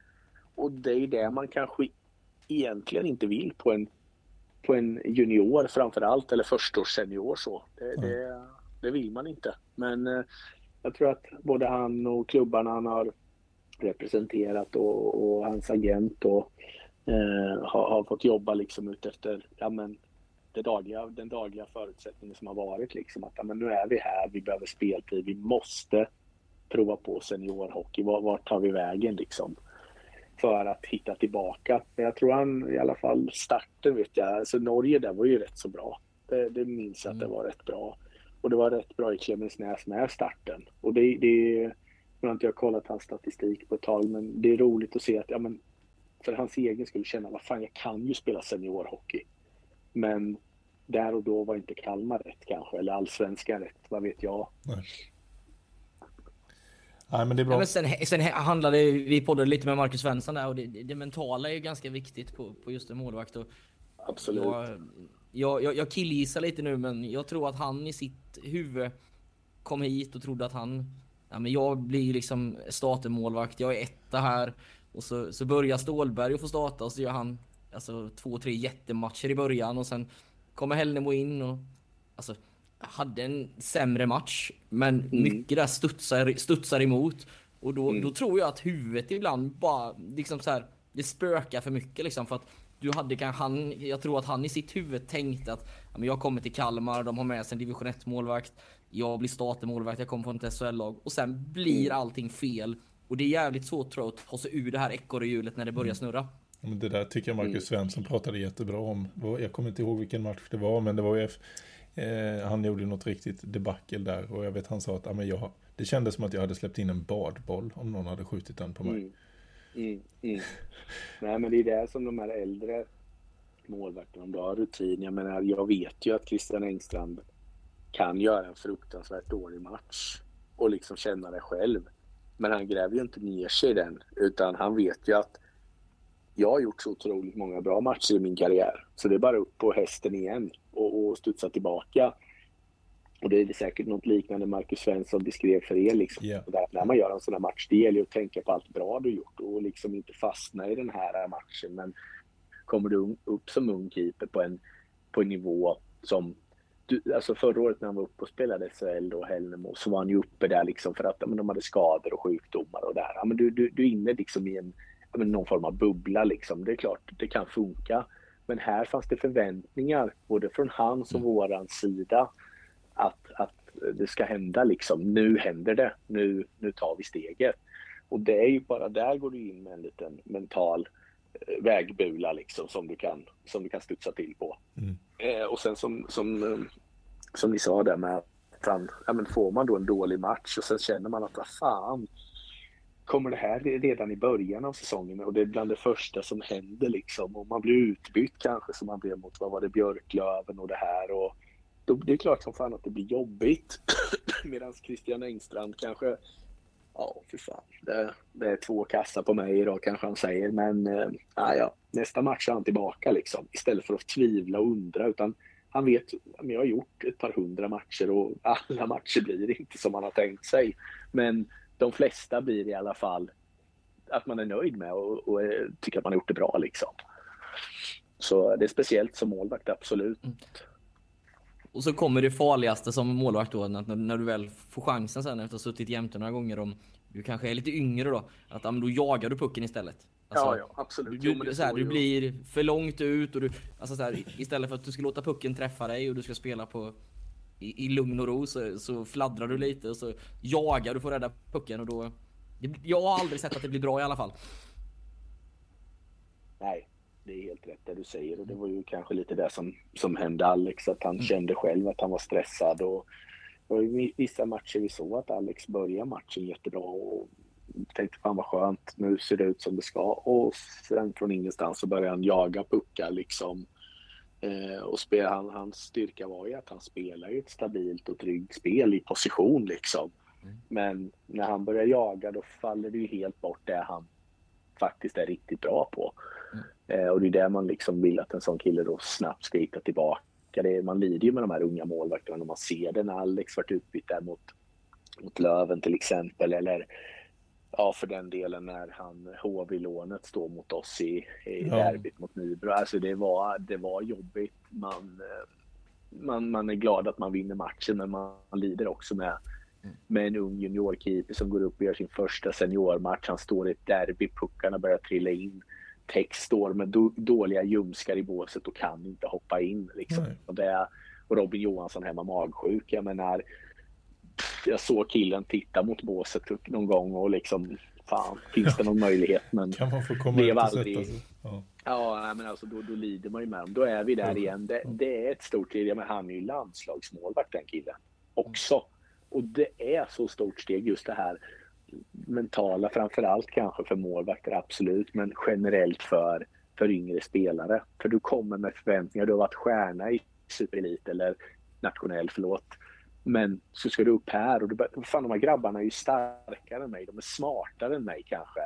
Och det är det man kanske egentligen inte vill på en, på en junior framför allt, eller förstaårssenior så. Det, det, det vill man inte. Men eh, jag tror att både han och klubbarna han har representerat och, och hans agent och, eh, har, har fått jobba liksom ut efter ja, men, det dagliga, den dagliga förutsättningen som har varit. Liksom, att ja, men nu är vi här, vi behöver speltid, vi måste prova på seniorhockey. Vart tar vi vägen liksom? För att hitta tillbaka. Men jag tror han i alla fall starten vet jag. Alltså Norge där var ju rätt så bra. Det, det minns jag att det var rätt bra. Och det var rätt bra i Klemensnäs med starten. Och det, det nu har inte jag kollat hans statistik på ett tag, men det är roligt att se att ja, men, för hans egen skulle känna vad fan, jag kan ju spela seniorhockey. Men där och då var inte Kalmar rätt kanske, eller allsvenskan rätt, vad vet jag. Nej. Nej, men det är bra. Ja, men sen, sen handlade vi poddade lite med Marcus Svensson där och det, det mentala är ju ganska viktigt på, på just en målvakt. Och Absolut. jag, jag, jag, killgissar lite nu men jag tror att han i sitt huvud kom hit och trodde att han Ja, men jag blir liksom startermålvakt, jag är etta här. Och så, så börjar Stålberg och får starta och så gör han alltså, två, tre jättematcher i början och sen kommer Hällnemo in och alltså, hade en sämre match. Men Mm. mycket där studsar, studsar emot. Och då, Mm. då tror jag att huvudet ibland bara liksom så här, det spökar för mycket liksom för att du hade kanske han, jag tror att han i sitt huvud tänkte att ja, men jag kommer till Kalmar, de har med sig en division 1 målvakt. Jag blir startermålvakt, jag kommer från ett SHL-lag och sen blir Mm. allting fel. Och det är jävligt svårt tror jag att ta sig ur det här ekorrhjulet när det Mm. börjar snurra. Ja, men Det där tycker jag Marcus Svensson pratade jättebra om. Jag kommer inte ihåg vilken match det var, men det var ju... Eh, han gjorde något riktigt debacle där och jag vet han sa att ah, men jag, det kändes som att jag hade släppt in en badboll om någon hade skjutit den på mig. Mm. Mm, mm. Nej, men det är det som de här äldre målvakterna, de har rutin. Jag menar, jag vet ju att Christian Engstrand kan göra en fruktansvärt dålig match och liksom känna det själv. Men han gräver ju inte ner sig i den, utan han vet ju att jag har gjort så otroligt många bra matcher i min karriär. Så det är bara upp på hästen igen och, och studsa tillbaka. Och det är säkert något liknande Marcus Svensson beskrev för er. Liksom. Ja. Där, när man gör en sån här match, det gäller ju att tänka på allt bra du gjort och liksom inte fastna i den här matchen. Men kommer du upp som ung keeper på en, på en nivå som du, alltså förra året när han var uppe och spelade SHL och Hällnemo så var han ju uppe där liksom för att men de hade skador och sjukdomar och där. Ja, men du, du, du är inne liksom i en, någon form av bubbla liksom. Det är klart, det kan funka. Men här fanns det förväntningar både från hans och våran sida att, att det ska hända liksom. Nu händer det. Nu, nu tar vi steget. Och det är ju bara där går du in med en liten mental eh, vägbula liksom som du kan, som du kan studsa till på. Mm. Eh, och sen som, som, eh, som ni sa där med att han, ja, men får man då en dålig match och sen känner man att vad fan kommer det här redan i början av säsongen och det är bland det första som händer liksom och man blir utbytt kanske som man blev mot vad var det Björklöven och det här och då, det är klart som fan att det blir jobbigt medan Christian Engstrand kanske Ja, för fan. Det, det är två kassar på mig idag kanske han säger. Men äh, ja, ja, nästa match är han tillbaka liksom. Istället för att tvivla och undra. Utan han vet, men jag har gjort ett par hundra matcher och alla matcher blir inte som man har tänkt sig. Men de flesta blir i alla fall att man är nöjd med och, och tycker att man har gjort det bra liksom. Så det är speciellt som målvakt, absolut. Och så kommer det farligaste som målvakt då, när, när du väl får chansen sen efter att ha suttit jämte några gånger om du kanske är lite yngre då, att då jagar du pucken istället. Alltså, ja, ja, absolut. Du, Jo, så här, du blir för långt ut och du, alltså så här, istället för att du ska låta pucken träffa dig och du ska spela på i, i lugn och ro så, så fladdrar du lite och så jagar du att rädda pucken och då det, Jag har aldrig sett att det blir bra i alla fall. Nej, det är helt rätt det du säger och det var ju kanske lite det som, som hände Alex, att han kände själv att han var stressad och ju vissa matcher vi såg att Alex började matchen jättebra och tänkte fan vad skönt, nu ser det ut som det ska och sen från ingenstans så började han jaga puckar liksom. Eh, och spel, han, hans styrka var ju att han spelar ett stabilt och tryggt spel i position liksom. Men när han börjar jaga då faller det ju helt bort det han faktiskt är riktigt bra på. Eh, och det är där man liksom vill att en sån kille då snabbt ska hitta tillbaka. Det är, man lider ju med de här unga målvakterna när man ser det när Alex varit utbytt där mot, mot Löven till exempel. Eller ja, för den delen när han HV-lånet står mot oss i, i Ja. derbyt mot Nybro. Alltså det var, det var jobbigt. Man, eh, man, man är glad att man vinner matchen men man lider också med med en ung juniorkeeper som går upp och gör sin första seniormatch. Han står i ett derby, puckarna börjar trilla in. Text står med do- dåliga ljumskar i båset och kan inte hoppa in. Liksom. Och, det och Robin Johansson hemma magsjuk. Jag menar, jag såg killen titta mot båset någon gång och liksom, fan, finns det någon möjlighet? Men Kan man få komma Blev aldrig- sätta sig? Ja. Ja, men alltså då, då lider man ju med dem. Då är vi där Mm. igen. Det, det är ett stort steg. Men han är ju landslagsmålvakt den killen också. Och det är så stort steg just det här mentala, framförallt kanske för målvakter, absolut, men generellt för, för yngre spelare. För du kommer med förväntningar. Du har varit stjärna i superelit eller nationell, förlåt. Men så ska du upp här och du bara, fan de här grabbarna är ju starkare än mig, de är smartare än mig kanske.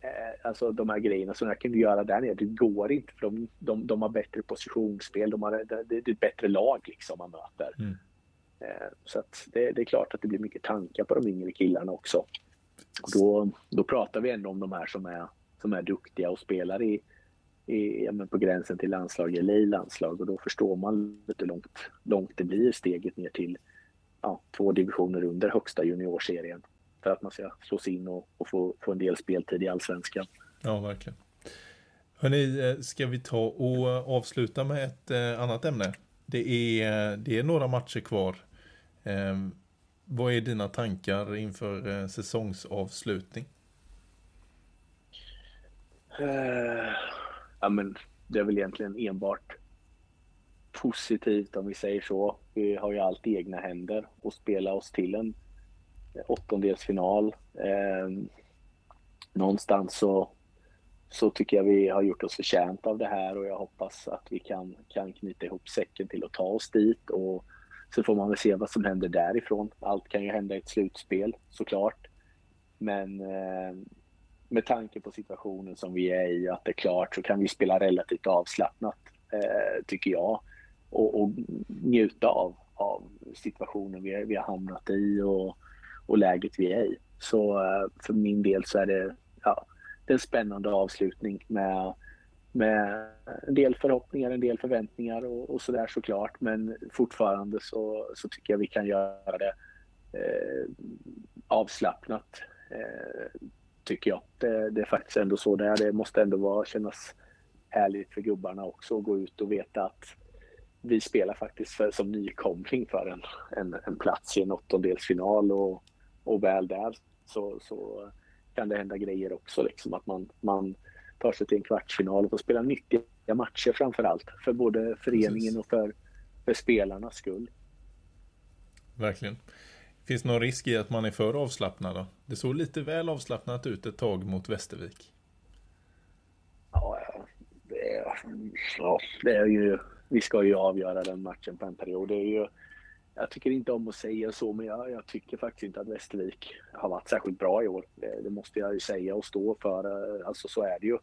Eh, alltså de här grejerna som jag kan göra där nere, det går inte för de, de, de har bättre positionsspel, de har, det, det är ett bättre lag liksom man möter. Mm. Eh, så det, det är klart att det blir mycket tankar på de yngre killarna också. Och då, då pratar vi ändå om de här som är, som är duktiga och spelar i, i, ja, men på gränsen till landslag eller i landslag och då förstår man lite långt, långt det blir steget ner till ja, två divisioner under högsta juniorserien för att man ska slås in och, och få, få en del speltid i allsvenskan. Ja, verkligen. Hörni, eh, ska vi ta och avsluta med ett eh, annat ämne? Det är, det är några matcher kvar. Eh, vad är dina tankar inför eh, säsongsavslutning? Eh, ja, men det är väl egentligen enbart positivt om vi säger så. Vi har ju allt i egna händer och spela oss till en åttondelsfinal. Eh, någonstans så, så tycker jag vi har gjort oss förtjänt av det här och jag hoppas att vi kan, kan knyta ihop säcken till att ta oss dit och så får man väl se vad som händer därifrån. Allt kan ju hända i ett slutspel såklart. Men eh, med tanke på situationen som vi är i, att det är klart, så kan vi spela relativt avslappnat, eh, tycker jag. Och, och njuta av, av situationen vi, vi har hamnat i och, och läget vi är i. Så eh, för min del så är det, ja, det är en spännande avslutning med, med en del förhoppningar, en del förväntningar och, och sådär såklart. Men fortfarande så, så tycker jag vi kan göra det eh, avslappnat. Eh, tycker jag. Det, det, är faktiskt ändå så det är. Det måste ändå vara, kännas härligt för gubbarna också att gå ut och veta att vi spelar faktiskt för, som nykomling för en, en, en plats i en åttondelsfinal och, och väl där så, så kan det hända grejer också. Liksom, att man, man tar sig till en kvartsfinal och får spela nyttiga matcher framför allt. För både föreningen och för, för spelarnas skull. Verkligen. Finns det någon risk i att man är för avslappnad då? Det såg lite väl avslappnat ut ett tag mot Västervik. Ja, det är, ja, det är ju... Vi ska ju avgöra den matchen på en period. Det är ju, jag tycker inte om att säga så, men jag, jag tycker faktiskt inte att Västervik har varit särskilt bra i år. Det, det, måste jag ju säga och stå för. Alltså så är det ju.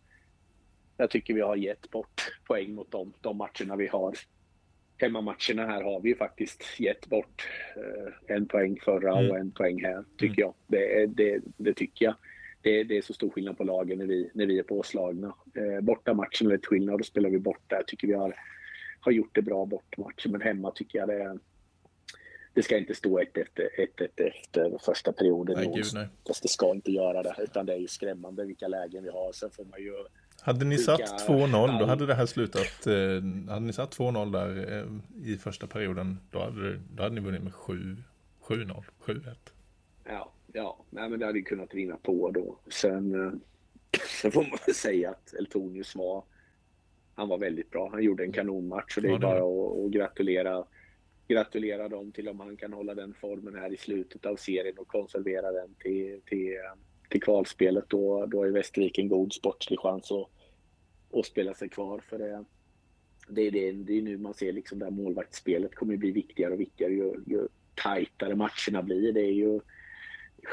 Jag tycker vi har gett bort poäng mot dem, de matcherna vi har hemmamatcherna här har vi ju faktiskt gett bort eh, en poäng förra mm. och en poäng här, tycker mm. jag. Det, det, det tycker jag. Det, det, är så stor skillnad på lagen när vi, när vi är påslagna. Eh, borta matchen är lite skillnad, då spelar vi borta. Jag tycker vi har, har gjort det bra bortmatchen, men hemma tycker jag det det ska inte stå 1-1 efter första perioden. Nej, gud, nej. Fast det ska inte göra det, utan det är ju skrämmande vilka lägen vi har. Sen får man ju hade ni satt 2-0 då hade det här slutat. Eh, hade ni satt 2-0 där eh, i första perioden då hade, då hade ni vunnit med 7-0, 7-1. Ja, ja. Nej, men det hade ju kunnat vinna på då. Sen, eh, sen får man väl säga att Eltonius var, han var väldigt bra. Han gjorde en kanonmatch och det är ja, det bara att, att gratulera gratulera dem till om han kan hålla den formen här i slutet av serien och konservera den till, till, till kvalspelet. Då, då är Västervik en god sportslig chans att, att spela sig kvar. För det, det, är, det, det är nu man ser liksom det här målvaktsspelet kommer bli viktigare och viktigare ju, ju tajtare matcherna blir. Det är ju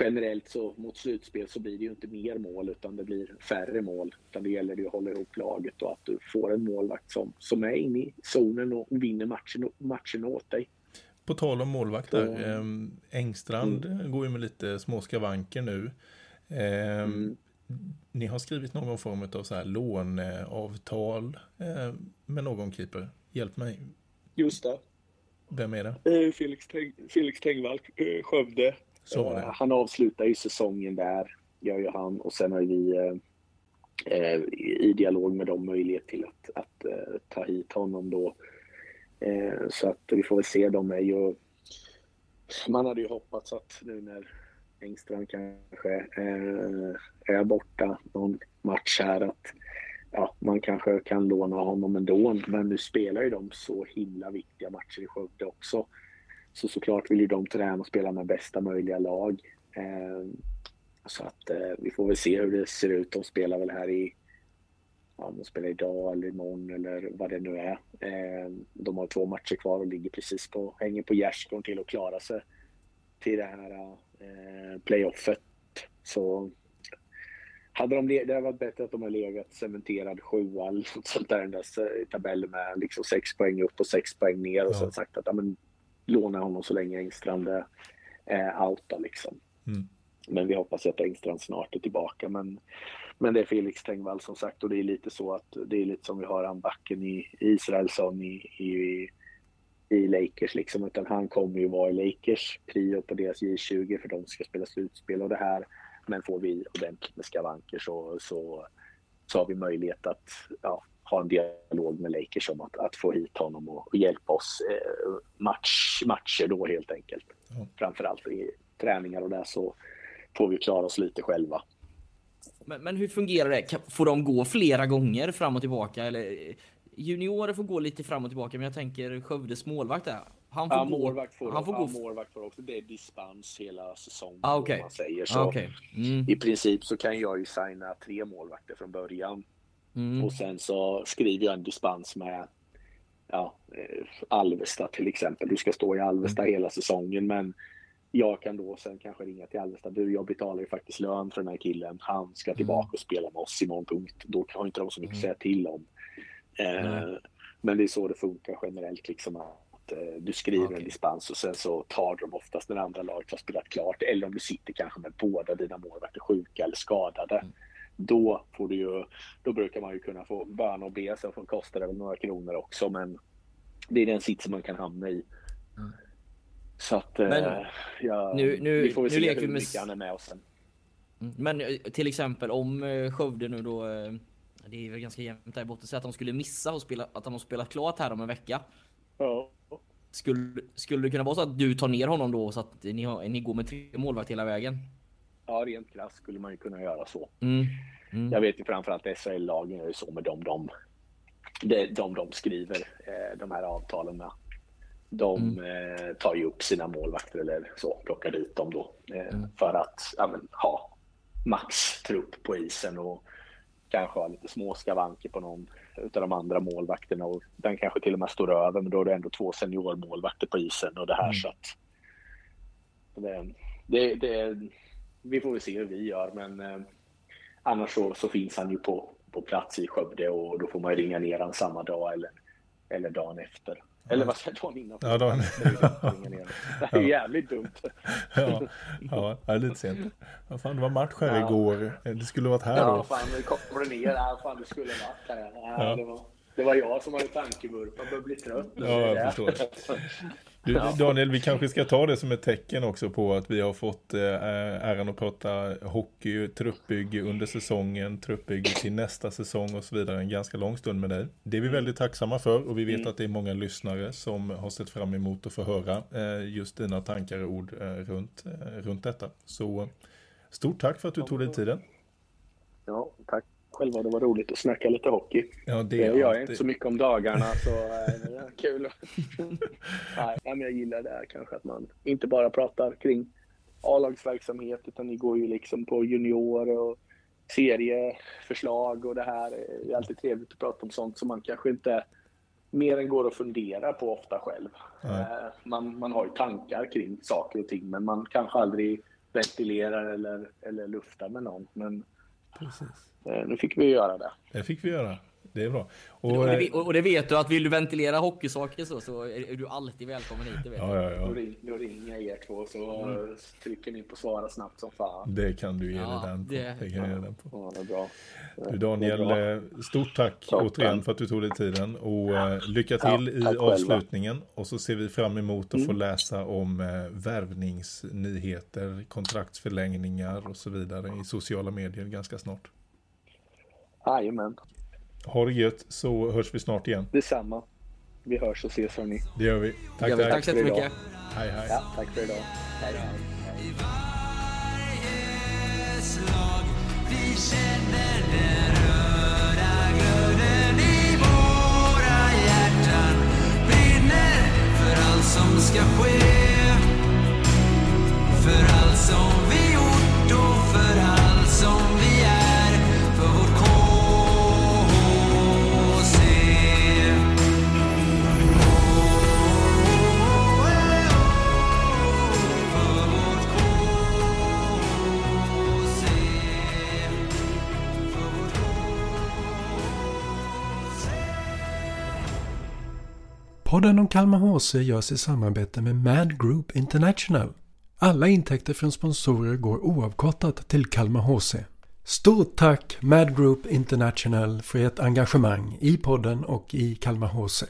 generellt så mot slutspel så blir det ju inte mer mål utan det blir färre mål. Utan det gäller ju att hålla ihop laget och att du får en målvakt som, som är inne i zonen och vinner matchen, matchen åt dig. På tal om målvakter, eh, Engstrand mm. går ju med lite små skavanker nu. Eh, mm. Ni har skrivit någon form av så här låneavtal eh, med någon keeper. Hjälp mig. Just det. Vem är det? Eh, Felix, Teng Felix Tengvall, eh, Skövde. Så eh, han avslutar ju säsongen där, gör ju han. Och sen har vi eh, eh, i dialog med dem möjlighet till att, att eh, ta hit honom då. Eh, så att vi får väl se. De är ju... Man hade ju hoppats att nu när Engström kanske eh, är borta någon match här att ja, man kanske kan låna honom ändå. Men nu spelar ju de så himla viktiga matcher i Skövde också. Så såklart vill ju de träna och spela med bästa möjliga lag. Eh, så att eh, vi får väl se hur det ser ut. De spelar väl här i om de spelar idag eller imorgon eller vad det nu är. Eh, de har två matcher kvar och ligger precis på, hänger på gärdsgården till att klara sig till det här eh, playoffet. Så hade de, det hade varit bättre att de hade legat cementerad sjua eller något sånt där i tabellen med liksom sex poäng upp och sex poäng ner och Ja. så sagt att ja, men, låna honom så länge Engstrand är, är out då, liksom. Mm. Men vi hoppas att Engstrand snart är tillbaka. Men, men det är Felix Tengvall som sagt och det är lite så att det är lite som vi har han backen i Israelsson i, i, i Lakers liksom. Utan han kommer ju vara i Lakers prio på deras J20 för de ska spela slutspel och det här. Men får vi ordentligt med skavanker så, så, så har vi möjlighet att ja, ha en dialog med Lakers om att, att få hit honom och, och hjälpa oss eh, match, matcher då helt enkelt. Ja. Framförallt i träningar och där så får vi klara oss lite själva. Men, men hur fungerar det? Kan- Får de gå flera gånger fram och tillbaka? Eller, juniorer får gå lite fram och tillbaka, men jag tänker Skövdes målvakt där. Han får Ja, gå. målvakt får, han får ja, gå. målvakt får också. Det är dispens hela säsongen. Ah, om okej. man säger så. Ah, Okej. Mm. I princip så kan jag ju signa tre målvakter från början. Mm. Och sen så skriver jag en dispens med ja, eh, Alvesta till exempel. Du ska stå i Alvesta Mm. hela säsongen men jag kan då sen kanske ringa till Alvesta. Du, jag betalar ju faktiskt lön för den här killen. Han ska tillbaka och spela med oss imorgon. Punkt. Då har inte de så mycket att säga till om. Eh, men det är så det funkar generellt. Liksom att eh, Du skriver Okej. en dispens och sen så tar de oftast när andra laget har spelat klart. Eller om du sitter kanske med båda dina målvakter sjuka eller skadade. Då, får du ju, då brukar man ju kunna få böna och be. Sen får- kostar det väl några kronor också. Men det är den sitsen man kan hamna i. Mm. Så att eh, Men ja, nu- nu- vi får väl nu se hur med mycket han är med oss sen. Mm. Men eh, till exempel om eh, Skövde nu då, det är väl ganska jämnt där botten, så att de skulle missa och spela, att de har spelat klart här om en vecka. Ja. Skulle, skulle det kunna vara så att du tar ner honom då så att ni, har, ni går med tre målvakt hela vägen? Ja, rent krasst skulle man ju kunna göra så. Mm. Mm. Jag vet ju framförallt SHL-lagen gör ju så med dem de, de, de, de skriver eh, de här avtalen med. De eh, tar ju upp sina målvakter eller så, plockar dit dem då. Eh, För att ja, men, ha max trupp på isen och kanske ha lite små skavanker på någon utav de andra målvakterna. Och den kanske till och med står över, men då är det ändå två seniormålvakter på isen och det här så att det, det, det, vi får väl se hur vi gör, men eh, annars så, så finns han ju på, på plats i Skövde och då får man ju ringa ner han samma dag eller, eller dagen efter. Eller vad säger dagen innan? Ja, dagen-. Det är ju jävligt dumt. Ja, ja, det är lite sent. Ja, fan, det var match här Ja. igår. Det skulle varit här Ja, då. fan nu kommer det ner. Ja, fan du skulle varit här. Ja, Ja. det, var, det var jag som hade tankevurpa, började bli trött. Ja, jag förstår. Du. Daniel, vi kanske ska ta det som ett tecken också på att vi har fått eh, äran att prata hockey, truppbygge under säsongen, truppbygge till nästa säsong och så vidare en ganska lång stund med dig. Det är vi väldigt tacksamma för och vi vet att det är många lyssnare som har sett fram emot att få höra eh, just dina tankar och ord eh, runt, eh, runt detta. Så stort tack för att du tog dig tiden. Ja, tack själva. Det var roligt att snacka lite hockey. Ja, det är jag alltid- inte så mycket om dagarna så eh, det är kul. Nej, men jag gillar det här kanske att man inte bara pratar kring A-lagsverksamhet utan ni går ju liksom på junior och serieförslag och det här. Det är alltid trevligt att prata om sånt som man kanske inte mer än går och funderar på ofta själv. Eh, Man, man har ju tankar kring saker och ting men man kanske aldrig ventilerar eller, eller luftar med någon. Men Precis. Eh, nu fick vi göra det. Det fick vi göra. Det är bra. Och, Och, det, eh, ve- och det vet du att vill du ventilera hockeysaker så, så är du alltid välkommen hit. Det vet ja, du. ja, Då, ja. ring, då ringer jag er två så Mm. trycker ni på svara snabbt som fan. Det kan du ge Ja, dig den på. det- Det kan dig den på. Ja, det är bra. Du Daniel, Det är eh, stort tack Toppen. återigen för att du tog dig tiden och eh, lycka till Ja, i själva. Mm. avslutningen. Och så ser vi fram emot att få läsa om värvningsnyheter, kontraktsförlängningar och så vidare i sociala medier ganska snart. Jajamän, Ha det gött så hörs vi snart igen. detsamma. Vi hörs och ses hörni. Det gör vi. Tack, Gör vi. tack. Tack så jättemycket. Hej, hej. Ja, tack för idag. Hej. slag Vi känner den röda glöden i våra hjärtan Brinner för allt som ska ske För allt som vi gjort och för Podden om Kalmar HC görs i samarbete med Mad Group International. Alla intäkter från sponsorer går oavkortat till Kalmar HC. Stort tack Mad Group International för ert engagemang i podden och i Kalmar HC.